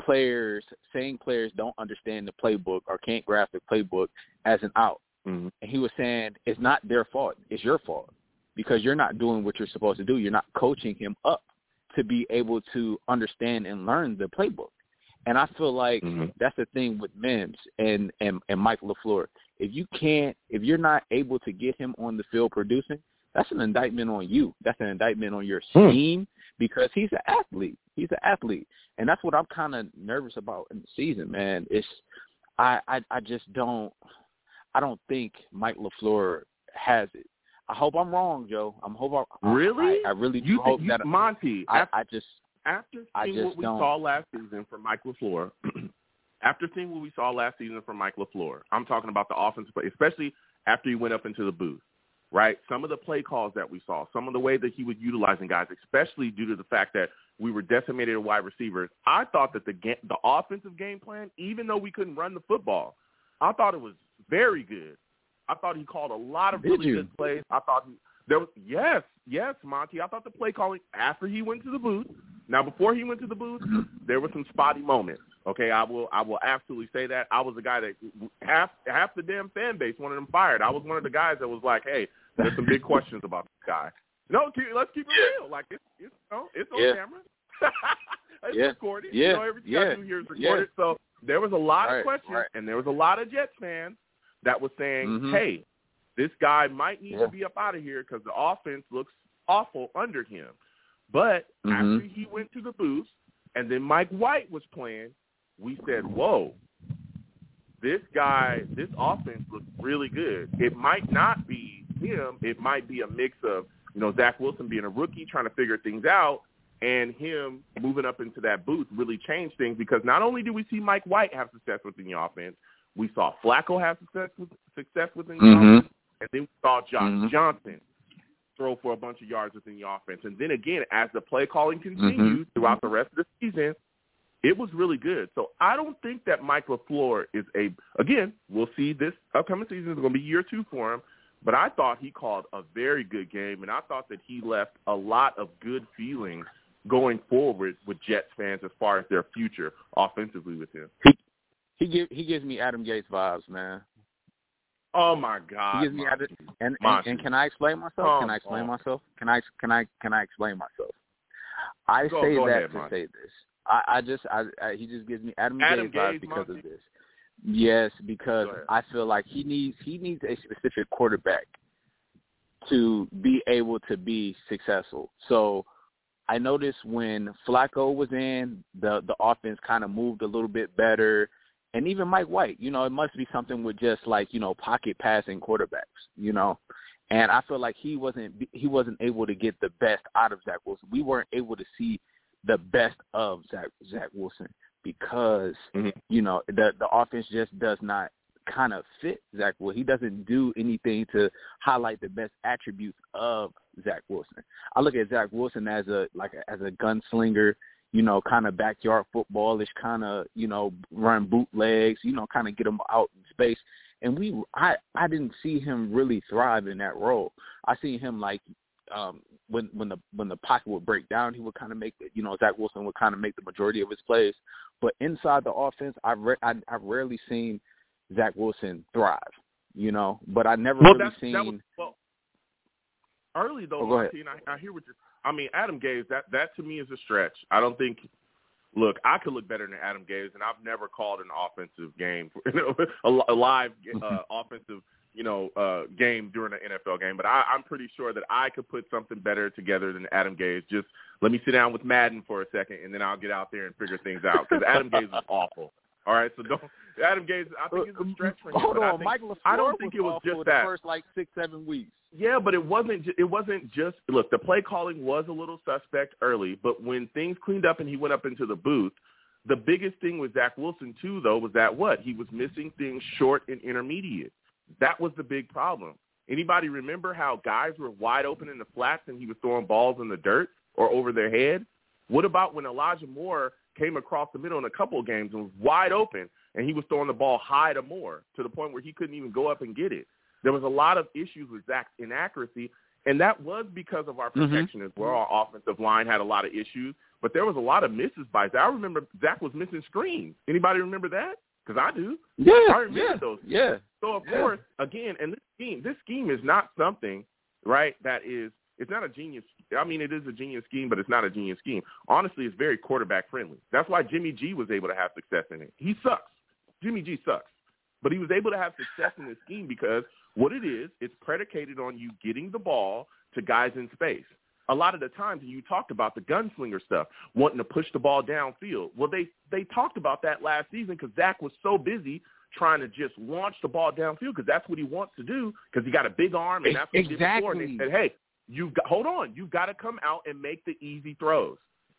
players saying players don't understand the playbook or can't grasp the playbook as an out. hmm And he was saying it's not their fault, it's your fault because you're not doing what you're supposed to do. You're not coaching him up to be able to understand and learn the playbook. And I feel like Mm-hmm. that's the thing with Mims and and and Mike LaFleur. If you can't, if you're not able to get him on the field producing, that's an indictment on you. That's an indictment on your Hmm. scheme because he's an athlete. He's an athlete, and that's what I'm kind of nervous about in the season, man. It's I I I just don't I don't think Mike LaFleur has it. I hope I'm wrong, Joe. I'm hope I, I- Really? I, I really do You hope think that Monty? I, after, I just after I seeing just what we don't- saw last season from Mike LaFleur, [clears throat] after seeing what we saw last season from Mike LaFleur, I'm talking about the offensive play, especially after he went up into the booth, right? Some of the play calls that we saw, some of the way that he was utilizing guys, especially due to the fact that we were decimated at wide receivers. I thought that the the offensive game plan, even though we couldn't run the football, I thought it was very good. I thought he called a lot of Did really you? good plays. I thought he, there was yes, yes, Monty. I thought the play calling after he went to the booth. Now before he went to the booth, there were some spotty moments. Okay, I will I will absolutely say that. I was the guy that half half the damn fan base wanted him fired. I was one of the guys that was like, hey, there's some big questions about this guy. No, keep, let's keep it real. Like it's it's know, it's on Yeah. camera. [laughs] it's Yeah. recorded. Yeah. You know, everything Yeah. I do here is Yeah. recorded. So there was a lot Right. of questions, Right. and there was a lot of Jets fans that was saying, Mhm. hey, this guy might need Yeah. to be up out of here because the offense looks awful under him. But Mhm. after he went to the booth and then Mike White was playing, we said, whoa, this guy, this offense looks really good. It might not be him. It might be a mix of, you know, Zach Wilson being a rookie trying to figure things out and him moving up into that booth really changed things because not only did we see Mike White have success within the offense, we saw Flacco have success with, success within the Mhm. offense, and then we saw Josh Mhm. Johnson throw for a bunch of yards within the offense. And then again, as the play calling continued throughout the rest of the season, it was really good. So I don't think that Mike LaFleur is a again, we'll see this upcoming season is gonna be year two for him. But I thought he called a very good game and I thought that he left a lot of good feelings going forward with Jets fans as far as their future offensively with him. he give he gives me Adam Gase vibes, man. Oh my God. He gives me Adam, and, and and can I explain myself? Can I explain on. myself? Can I can I can I explain myself? I Go- say go that ahead, to Monty. say this. I, I just I, I he just gives me Adam, Adam Gase vibes because Monty? of this. Yes, because I feel like he needs he needs a specific quarterback to be able to be successful. So I noticed when Flacco was in, the the offense kind of moved a little bit better. And even Mike White, you know, it must be something with just like, you know, pocket passing quarterbacks, you know. And I feel like he wasn't he wasn't able to get the best out of Zach Wilson. We weren't able to see the best of Zach Zach Wilson because Mhm. you know the the offense just does not kind of fit Zach Wilson. He doesn't do anything to highlight the best attributes of Zach Wilson. I look at Zach Wilson as a like a, as a gunslinger, you know, kind of backyard footballish, kind of you know run bootlegs, you know, kind of get him out in space. And we, I, I didn't see him really thrive in that role. I see him like um when when the when the pocket would break down, he would kind of make you know Zach Wilson would kind of make the majority of his plays. But inside the offense, I've re- I I've rarely seen Zach Wilson thrive. You know, but I never Well, really seen. that was well early though. Oh, ahead. I, I hear what you. I mean, Adam Gase. That that to me is a stretch. I don't think. Look, I could look better than Adam Gase, and I've never called an offensive game, [laughs] a, a live uh, [laughs] offensive, you know, uh, game during an NFL game. But I, I'm pretty sure that I could put something better together than Adam Gase. Just let me sit down with Madden for a second, and then I'll get out there and figure things out. Because Adam Gase is awful. All right, so don't. Adam Gase, I think it's a stretch for him. Hold but I on, think, Michael I don't think it was just the that. first like six seven weeks. Yeah, but it wasn't. It wasn't just. Look, the play calling was a little suspect early, but when things cleaned up and he went up into the booth, the biggest thing with Zach Wilson too, though, was that what he was missing things short and intermediate. That was the big problem. Anybody remember how guys were wide open in the flats and he was throwing balls in the dirt or over their head? What about when Elijah Moore came across the middle in a couple of games and was wide open and he was throwing the ball high to Moore to the point where he couldn't even go up and get it? There was a lot of issues with Zach's inaccuracy, and that was because of our Mhm. protection as well. Our offensive line had a lot of issues, but there was a lot of misses by Zach. I remember Zach was missing screens. Anybody remember that? Because I do. Yeah, I remember yeah, those. yeah. So of Yeah. course, again, and this scheme, this scheme is not something, right? That is, it's not a genius I mean, it is a genius scheme, but it's not a genius scheme. Honestly, it's very quarterback friendly. That's why Jimmy G was able to have success in it. He sucks. Jimmy G sucks, but he was able to have success in this scheme because what it is, it's predicated on you getting the ball to guys in space. A lot of the times, you talked about the gunslinger stuff, wanting to push the ball downfield. Well, they they talked about that last season because Zach was so busy trying to just launch the ball downfield because that's what he wants to do because he got a big arm and that's what exactly. he did before. And they said, hey, you've got hold on, you've got to come out and make the easy throws.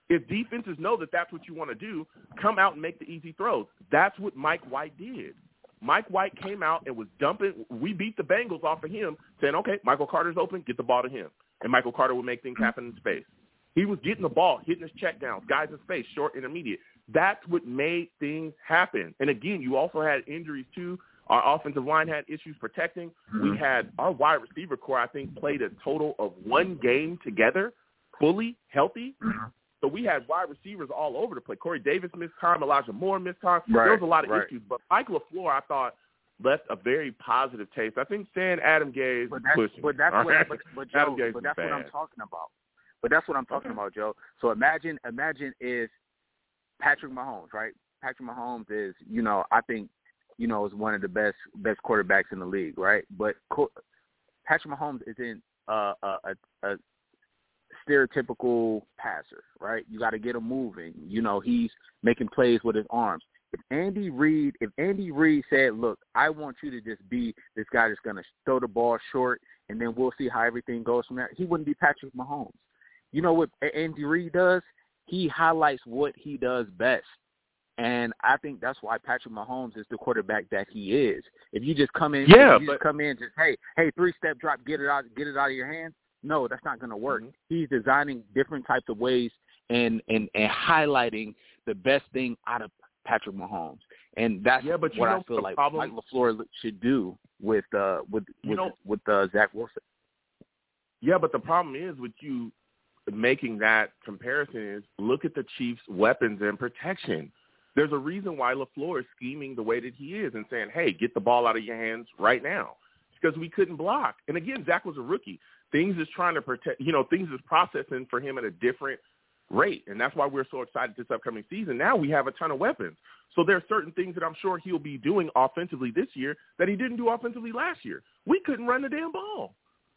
If defenses know that that's what you want to do, come out and make the easy throws. That's what Mike White did. Mike White came out and was dumping. We beat the Bengals off of him, saying, "Okay, Michael Carter's open, get the ball to him," and Michael Carter would make things mm-hmm. happen in space. He was getting the ball, hitting his check downs, guys in space, short, intermediate. That's what made things happen. And again, you also had injuries too. Our offensive line had issues protecting. We mm-hmm. had our wide receiver core, I think, played a total of one game together, fully healthy. Mm-hmm. So we had wide receivers all over the place. Corey Davis missed time. Elijah Moore missed time. Right, there was a lot of right. issues. But Mike LaFleur, I thought, left a very positive taste. I think saying Adam Gase But that's pushing. but that's what right? but, but Joe, but that's what I'm talking about. But that's what I'm talking Okay. about, Joe. So imagine imagine if Patrick Mahomes, right? Patrick Mahomes is, you know, I think, you know, is one of the best best quarterbacks in the league, right? But co- Patrick Mahomes isn't uh, a, a, a stereotypical passer, right? You got to get him moving. You know, he's making plays with his arms. If Andy Reid, if Andy Reid said, "Look, I want you to just be this guy that's going to throw the ball short, and then we'll see how everything goes from there," he wouldn't be Patrick Mahomes. You know what Andy Reid does? He highlights what he does best. And I think that's why Patrick Mahomes is the quarterback that he is. If you just come in, Yeah, you but- just come in, just hey, hey, three step drop, get it out, get it out of your hands. No, that's not going to work. Mhm. He's designing different types of ways and and and highlighting the best thing out of Patrick Mahomes, and that's Yeah, but what I feel the like problem- Mike LaFleur should do with uh with with know- with uh, Zach Wilson. Yeah, but the problem is with you making that comparison is look at the Chiefs' weapons and protection. There's a reason why LaFleur is scheming the way that he is and saying, hey, get the ball out of your hands right now. Because we couldn't block. And again, Zach was a rookie. Things is trying to protect, you know, things is processing for him at a different rate. And that's why we're so excited this upcoming season. Now we have a ton of weapons. So there are certain things that I'm sure he'll be doing offensively this year that he didn't do offensively last year. We couldn't run the damn ball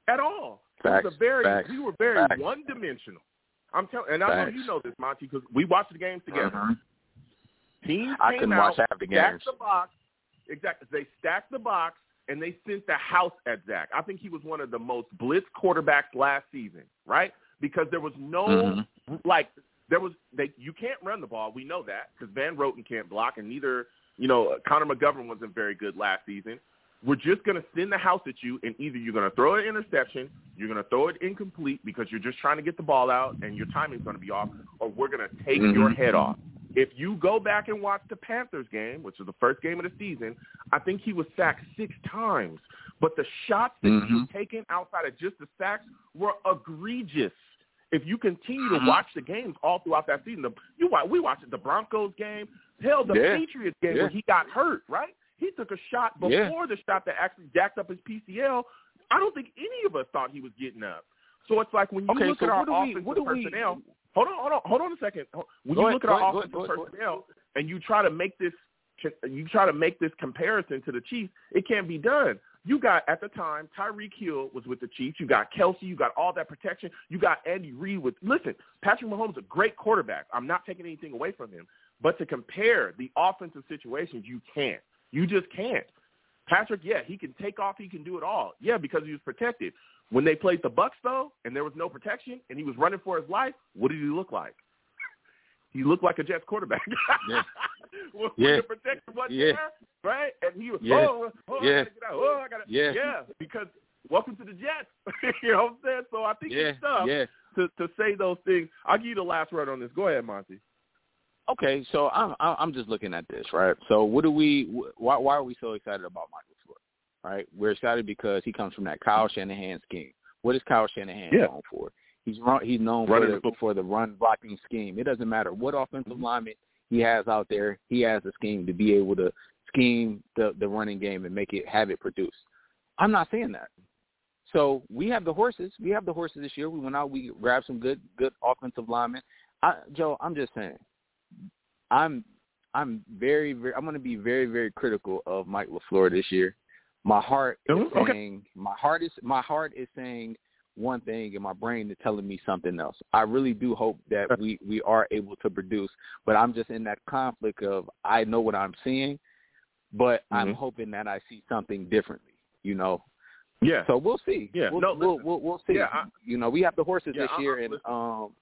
at all. it was Facts, a very, facts, we were very facts. one-dimensional. I'm telling, and I know you know this, Monty, because we watched the games together. Mhm. Teams I came couldn't out, watch half the stacked games. the box. Exactly. They stacked the box and they sent the house at Zach. I think he was one of the most blitz quarterbacks last season, right? Because there was no Mhm. Like there was they you can't run the ball. We know that because Van Roten can't block, and neither you know Connor McGovern wasn't very good last season. We're just going to send the house at you, and either you're going to throw an interception, you're going to throw it incomplete because you're just trying to get the ball out, and your timing's going to be off, or we're going to take Mhm. your head off. If you go back and watch the Panthers game, which was the first game of the season, I think he was sacked six times. But the shots that he was Mhm. taking outside of just the sacks were egregious. If you continue to Mhm. watch the games all throughout that season, the, you watch, we watched the Broncos game, hell, the Yeah. Patriots game Yeah. where he got hurt, right? He took a shot before Yeah. the shot that actually jacked up his PCL. I don't think any of us thought he was getting up. So it's like when you Okay, look so at our we- offensive we- personnel. Hold on, hold on, hold on a second. When you ahead, look at our ahead, offensive ahead. personnel and you try to make this, you try to make this comparison to the Chiefs, it can't be done. You got at the time Tyreek Hill was with the Chiefs. You got Kelce. You got all that protection. You got Andy Reid with. Listen, Patrick Mahomes is a great quarterback. I'm not taking anything away from him, but to compare the offensive situations, you can't. You just can't. Patrick, yeah, he can take off. He can do it all. Yeah, because he was protected. When they played the Bucks though, and there was no protection, and he was running for his life, what did he look like? He looked like a Jets quarterback. Yeah. [laughs] when, Yeah. when the protection wasn't Yeah. there, right? And he was, Yeah. oh, oh, Yeah. I gotta get out. Oh, I gotta, Yeah. yeah, because welcome to the Jets. [laughs] you know what I'm saying? So I think Yeah, it's tough yeah. to to say those things. I'll give you the last word on this. Go ahead, Monty. Okay, so I'm I'm I'm just looking at this, right? So what do we? Why why are we so excited about Michael Floyd? Right, we're excited because he comes from that Kyle Shanahan scheme. What is Kyle Shanahan Yeah. known for? He's run, he's known Running for the the, for the run blocking scheme. It doesn't matter what offensive lineman he has out there. He has a scheme to be able to scheme the the running game and make it have it produce. I'm not saying that. So we have the horses. We have the horses this year. We went out. We grabbed some good good offensive linemen. I, Joe, I'm just saying. I'm I'm very very. I'm going to be very very critical of Mike LaFleur this year. My heart is Okay. saying my heart is my heart is saying one thing and my brain is telling me something else. I really do hope that we we are able to produce, but I'm just in that conflict of I know what I'm seeing, but I'm Mhm. hoping that I see something differently. You know, Yeah. so we'll see. Yeah, we'll, no, we'll, listen. we'll we'll see. Yeah, I- you know, we have the horses Yeah, this I- year, I- and um.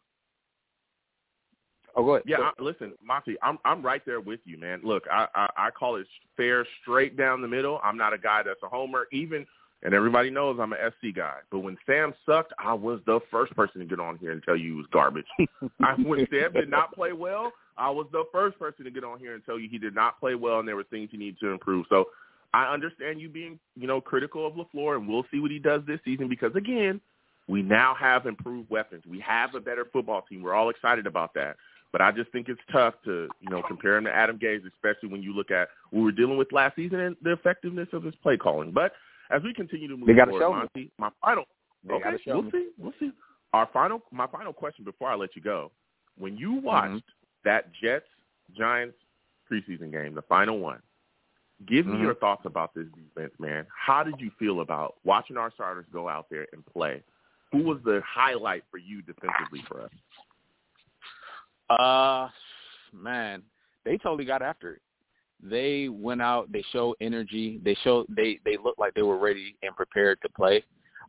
Oh, go ahead. Yeah, Go I, listen, Monty, I'm I'm right there with you, man. Look, I, I I call it fair, straight down the middle. I'm not a guy that's a homer, even, and everybody knows I'm an SC guy. But when Sam sucked, I was the first person to get on here and tell you he was garbage. [laughs] I, when Sam did not play well, I was the first person to get on here and tell you he did not play well, and there were things he needed to improve. So I understand you being, you know, critical of LaFleur, and we'll see what he does this season because again, we now have improved weapons. We have a better football team. We're all excited about that. But I just think it's tough to, you know, compare him to Adam Gase, especially when you look at what we were dealing with last season and the effectiveness of his play calling. But as we continue to move They gotta forward, show me. Monty, my final They okay, show we'll me. see. We'll see. Our final my final question before I let you go. When you Mm-hmm. watched that Jets Giants preseason game, the final one, give me Mhm. your thoughts about this defense, man. How did you feel about watching our starters go out there and play? Who was the highlight for you defensively for us? Uh, man, they totally got after it. They went out. They showed energy. They showed they they looked like they were ready and prepared to play.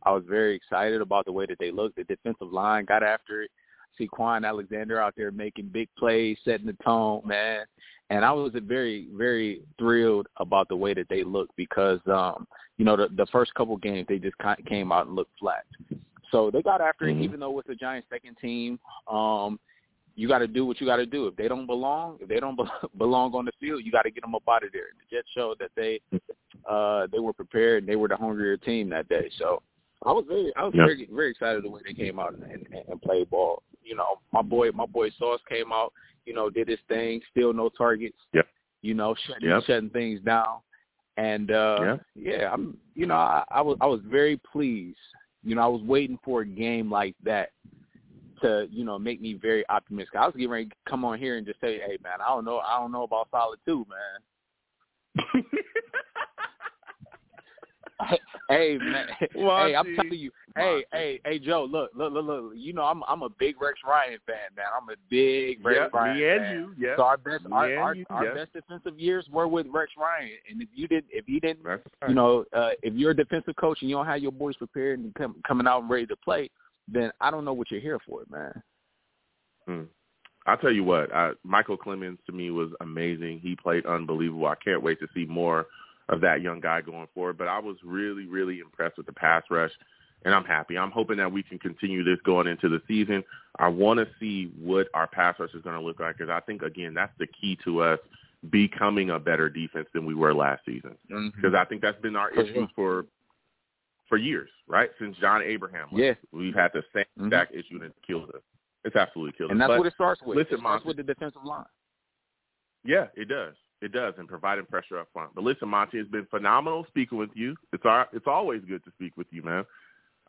I was very excited about the way that they looked. The defensive line got after it. See Kwon Alexander out there making big plays, setting the tone, man. And I was very, very thrilled about the way that they looked because, um, you know, the, the first couple games they just kind of came out and looked flat. So they got after Mhm. it, even though it's a Giants second team. Um, you got to do what you got to do. If they don't belong, if they don't [laughs] be- belong on the field, you got to get them up out of there. The Jets showed that they uh they were prepared and they were the hungrier team that day. So I was very I was very very excited the way they came out and, and, and played ball. You know, my boy my boy Sauce came out, you know, did his thing, still no targets. Yep. You know, shutting Yep. shutting things down. And uh Yep. yeah, I'm you know, I, I was I was very pleased. You know, I was waiting for a game like that to you know make me very optimistic. I was getting ready to come on here and just say, hey man, I don't know, I don't know about solid two, man. [laughs] hey man, Well, hey, I'm telling you, hey, hey, hey, Joe, look, look, look, look. You know, I'm I'm a big Rex Ryan fan, man. I'm a big Rex yeah, Ryan me and fan. you, yeah. So our best, Me our our, you, our yeah. best defensive years were with Rex Ryan, and if you didn't, if you didn't right. you know, uh, if you're a defensive coach and you don't have your boys prepared and come, coming out and ready to play, then I don't know what you're here for, man. Mm. I'll tell you what, I, Michael Clemons to me was amazing. He played unbelievable. I can't wait to see more of that young guy going forward. But I was really, really impressed with the pass rush, and I'm happy. I'm hoping that we can continue this going into the season. I want to see what our pass rush is going to look like because I think, again, that's the key to us becoming a better defense than we were last season. Because I think that's been our For issue for for years, right? Since John Abraham. left. Yeah. We've had the same Mhm. exact issue and killed us. It's absolutely killed And us. And that's But- what it starts with. listen, it starts Monty. with the defensive line. Yeah, it does. It does, and providing pressure up front. But listen, Monty, it's been phenomenal speaking with you. It's our, it's always good to speak with you, man.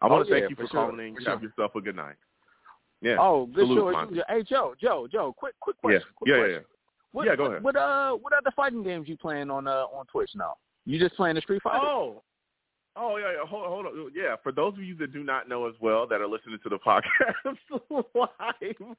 I Oh, want to yeah, thank you for for, sure, calling in. for Have sure. yourself a good night. Yeah. Oh, good Salute, sure. Hey, Joe, Joe, Joe, quick, quick yeah. question. quick Yeah, yeah, question. yeah. What, Yeah, go what, ahead. What uh, what other fighting games you playing on uh on Twitch now? You just playing the Street Fighter? Oh. Oh yeah, yeah, hold, hold on. Yeah, for those of you that do not know as well that are listening to the [laughs] podcast live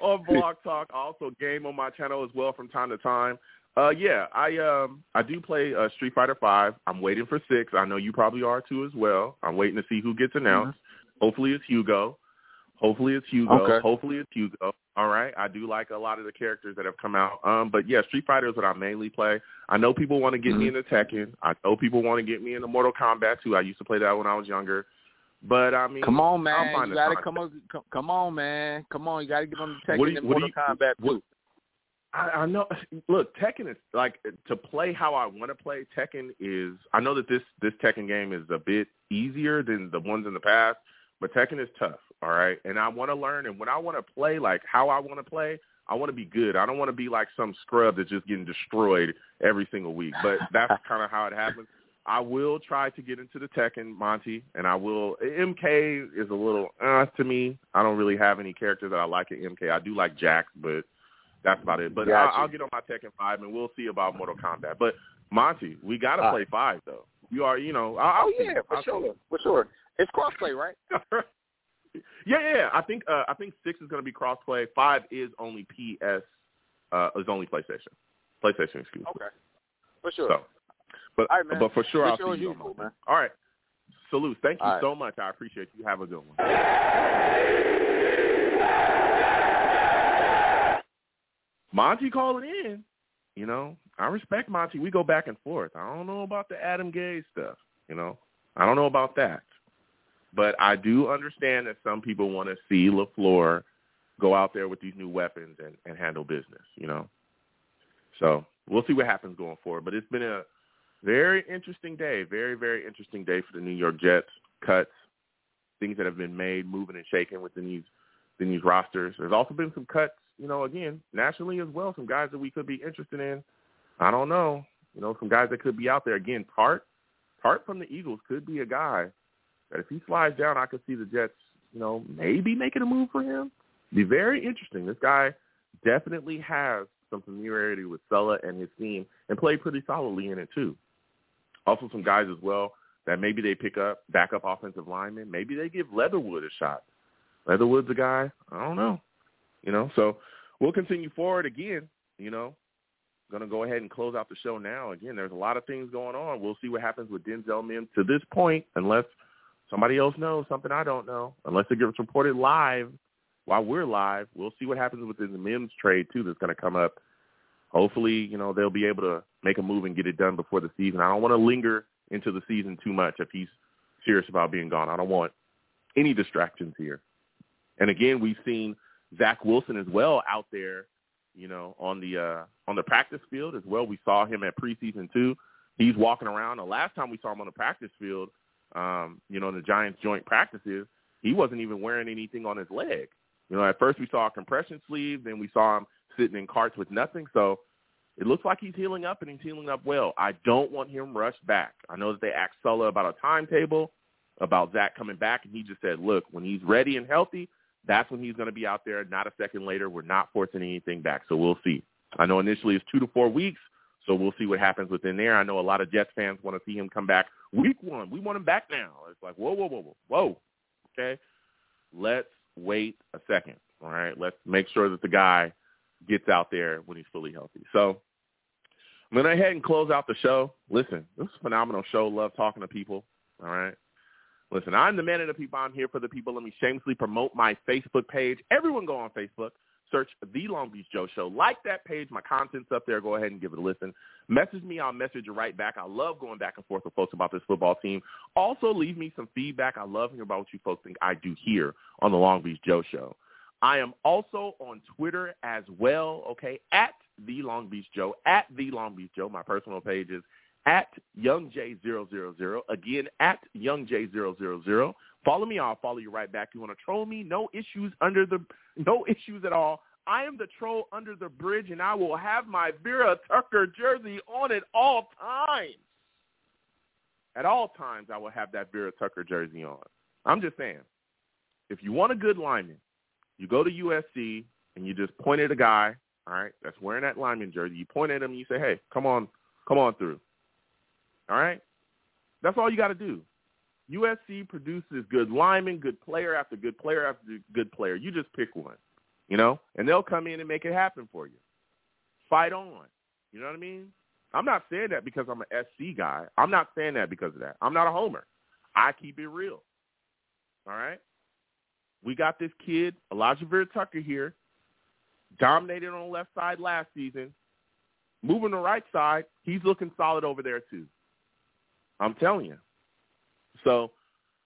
on [laughs] Blog Talk, also game on my channel as well from time to time. Uh, yeah, I um I do play uh, Street Fighter Five. I'm waiting for six. I know you probably are too as well. I'm waiting to see who gets announced. Hopefully it's Hugo. Hopefully it's Hugo. Okay. Hopefully it's Hugo. All right. I do like a lot of the characters that have come out. Um, but yeah, Street Fighter is what I mainly play. I know people want to get me Mhm. into Tekken. I know people want to get me into Mortal Kombat too. I used to play that when I was younger. But I mean, Come on, I'm man. You gotta come on. Come, come on, man. Come on. You gotta get on the Tekken What you- and Mortal you- Kombat what- too. I, I know. Look, Tekken is like to play how I want to play. Tekken is. I know that this this Tekken game is a bit easier than the ones in the past, but Tekken is tough. All right, and I want to learn. And when I want to play, like how I want to play, I want to be good. I don't want to be like some scrub that's just getting destroyed every single week. But [laughs] that's kind of how it happens. I will try to get into the Tekken Monty, and I will. MK is a little uh, to me. I don't really have any characters that I like in MK. I do like Jax, but that's about it. But Gotcha. I'll, I'll get on my Tekken Five, and we'll see about Mortal Kombat. But Monty, we got to Uh, play Five though. You are, you know. I'll, Oh I'll see. yeah, for I'll see. sure, for sure. It's crossplay, right? [laughs] yeah, yeah. I think uh, I think six is going to be crossplay. Five is only PS. Uh, is only PlayStation. PlayStation exclusive. Okay, for sure. So, but right, man. but for sure, Good I'll show see you on usual, man. All right. Salute. Thank you right. so much. I appreciate you. Have a good one. Monty calling in. You know, I respect Monty. We go back and forth. I don't know about the Adam Gay stuff. You know, I don't know about that. But I do understand that some people want to see LaFleur go out there with these new weapons and, and handle business, you know. So we'll see what happens going forward. But it's been a very interesting day, very, very interesting day for the New York Jets. Cuts, things that have been made, moving and shaking within these within these rosters. There's also been some cuts, you know, again, nationally as well, some guys that we could be interested in. I don't know. You know, some guys that could be out there. Again, Tartt, Tartt from the Eagles could be a guy that if he slides down, I could see the Jets, you know, maybe making a move for him. Be very interesting. This guy definitely has some familiarity with Saleh and his team and played pretty solidly in it too. Also some guys as well that maybe they pick up backup offensive linemen. Maybe they give Leatherwood a shot. Leatherwood's a guy. I don't know. You know, so we'll continue forward again, you know. Gonna go ahead and close out the show now. Again, there's a lot of things going on. We'll see what happens with Denzel Mims to this point, unless somebody else knows something I don't know. Unless it gets reported live while we're live, we'll see what happens with the Mims trade too that's gonna come up. Hopefully, you know, they'll be able to make a move and get it done before the season. I don't want to linger into the season too much if he's serious about being gone. I don't want any distractions here. And again, we've seen Zach Wilson as well out there, you know, on the uh, on the practice field as well. We saw him at preseason too. He's walking around. The last time we saw him on the practice field, um, you know, in the Giants joint practices, he wasn't even wearing anything on his leg. You know, at first we saw a compression sleeve, then we saw him sitting in carts with nothing. So it looks like he's healing up and he's healing up well. I don't want him rushed back. I know that they asked Saleh about a timetable, about Zach coming back, and he just said, look, when he's ready and healthy, that's when he's going to be out there. Not a second later. We're not forcing anything back. So we'll see. I know initially it's two to four weeks, so we'll see what happens within there. I know a lot of Jets fans want to see him come back week one. We want him back now. It's like, whoa, whoa, whoa, whoa, whoa. Okay? Let's wait a second. All right? Let's make sure that the guy gets out there when he's fully healthy. So I'm going to ahead and close out the show. Listen, this is a phenomenal show. Love talking to people. All right? Listen, I'm the man of the people. I'm here for the people. Let me shamelessly promote my Facebook page. Everyone go on Facebook. Search The Long Beach Joe Show. Like that page. My content's up there. Go ahead and give it a listen. Message me. I'll message you right back. I love going back and forth with folks about this football team. Also, leave me some feedback. I love hearing about what you folks think I do here on The Long Beach Joe Show. I am also on Twitter as well, okay, at The Long Beach Joe, at The Long Beach Joe. My personal page is at YoungJ000. Again, at YoungJ000. Follow me. I'll follow you right back. You want to troll me? No issues under the, no [laughs] issues at all. I am the troll under the bridge, and I will have my Vera Tucker jersey on at all times. At all times, I will have that Vera Tucker jersey on. I'm just saying, if you want a good lineman, you go to USC and you just point at a guy, all right, that's wearing that lineman jersey. You point at him and you say, hey, come on, come on through. All right? That's all you got to do. USC produces good linemen, good player after good player after good player. You just pick one, you know, and they'll come in and make it happen for you. Fight on. You know what I mean? I'm not saying that because I'm an SC guy. I'm not saying that because of that. I'm not a homer. I keep it real. All right? We got this kid, Alijah Vera Tucker here, dominated on the left side last season. Moving the right side, he's looking solid over there too. I'm telling you. So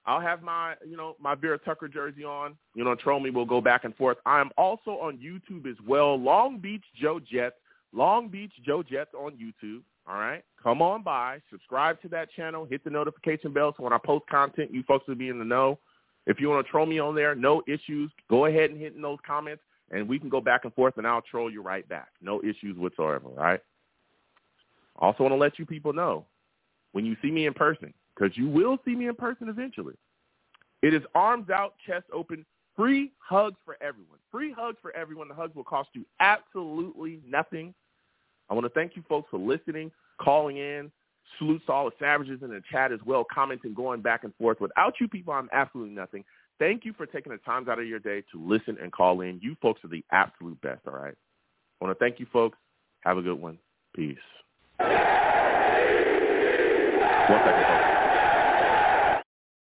I'll have my, you know, my Vera Tucker jersey on. You know, troll me. We'll go back and forth. I'm also on YouTube as well. Long Beach Joe Jets. Long Beach Joe Jets on YouTube. All right. Come on by. Subscribe to that channel. Hit the notification bell so when I post content, you folks will be in the know. If you want to troll me on there, no issues. Go ahead and hit in those comments, and we can go back and forth, and I'll troll you right back. No issues whatsoever, all right? Also want to let you people know, when you see me in person, because you will see me in person eventually. It is arms out, chest open, free hugs for everyone. Free hugs for everyone. The hugs will cost you absolutely nothing. I want to thank you folks for listening, calling in. Salutes to all the savages in the chat as well, commenting, going back and forth. Without you people, I'm absolutely nothing. Thank you for taking the time out of your day to listen and call in. You folks are the absolute best, all right? I want to thank you folks. Have a good one. Peace. One second, folks.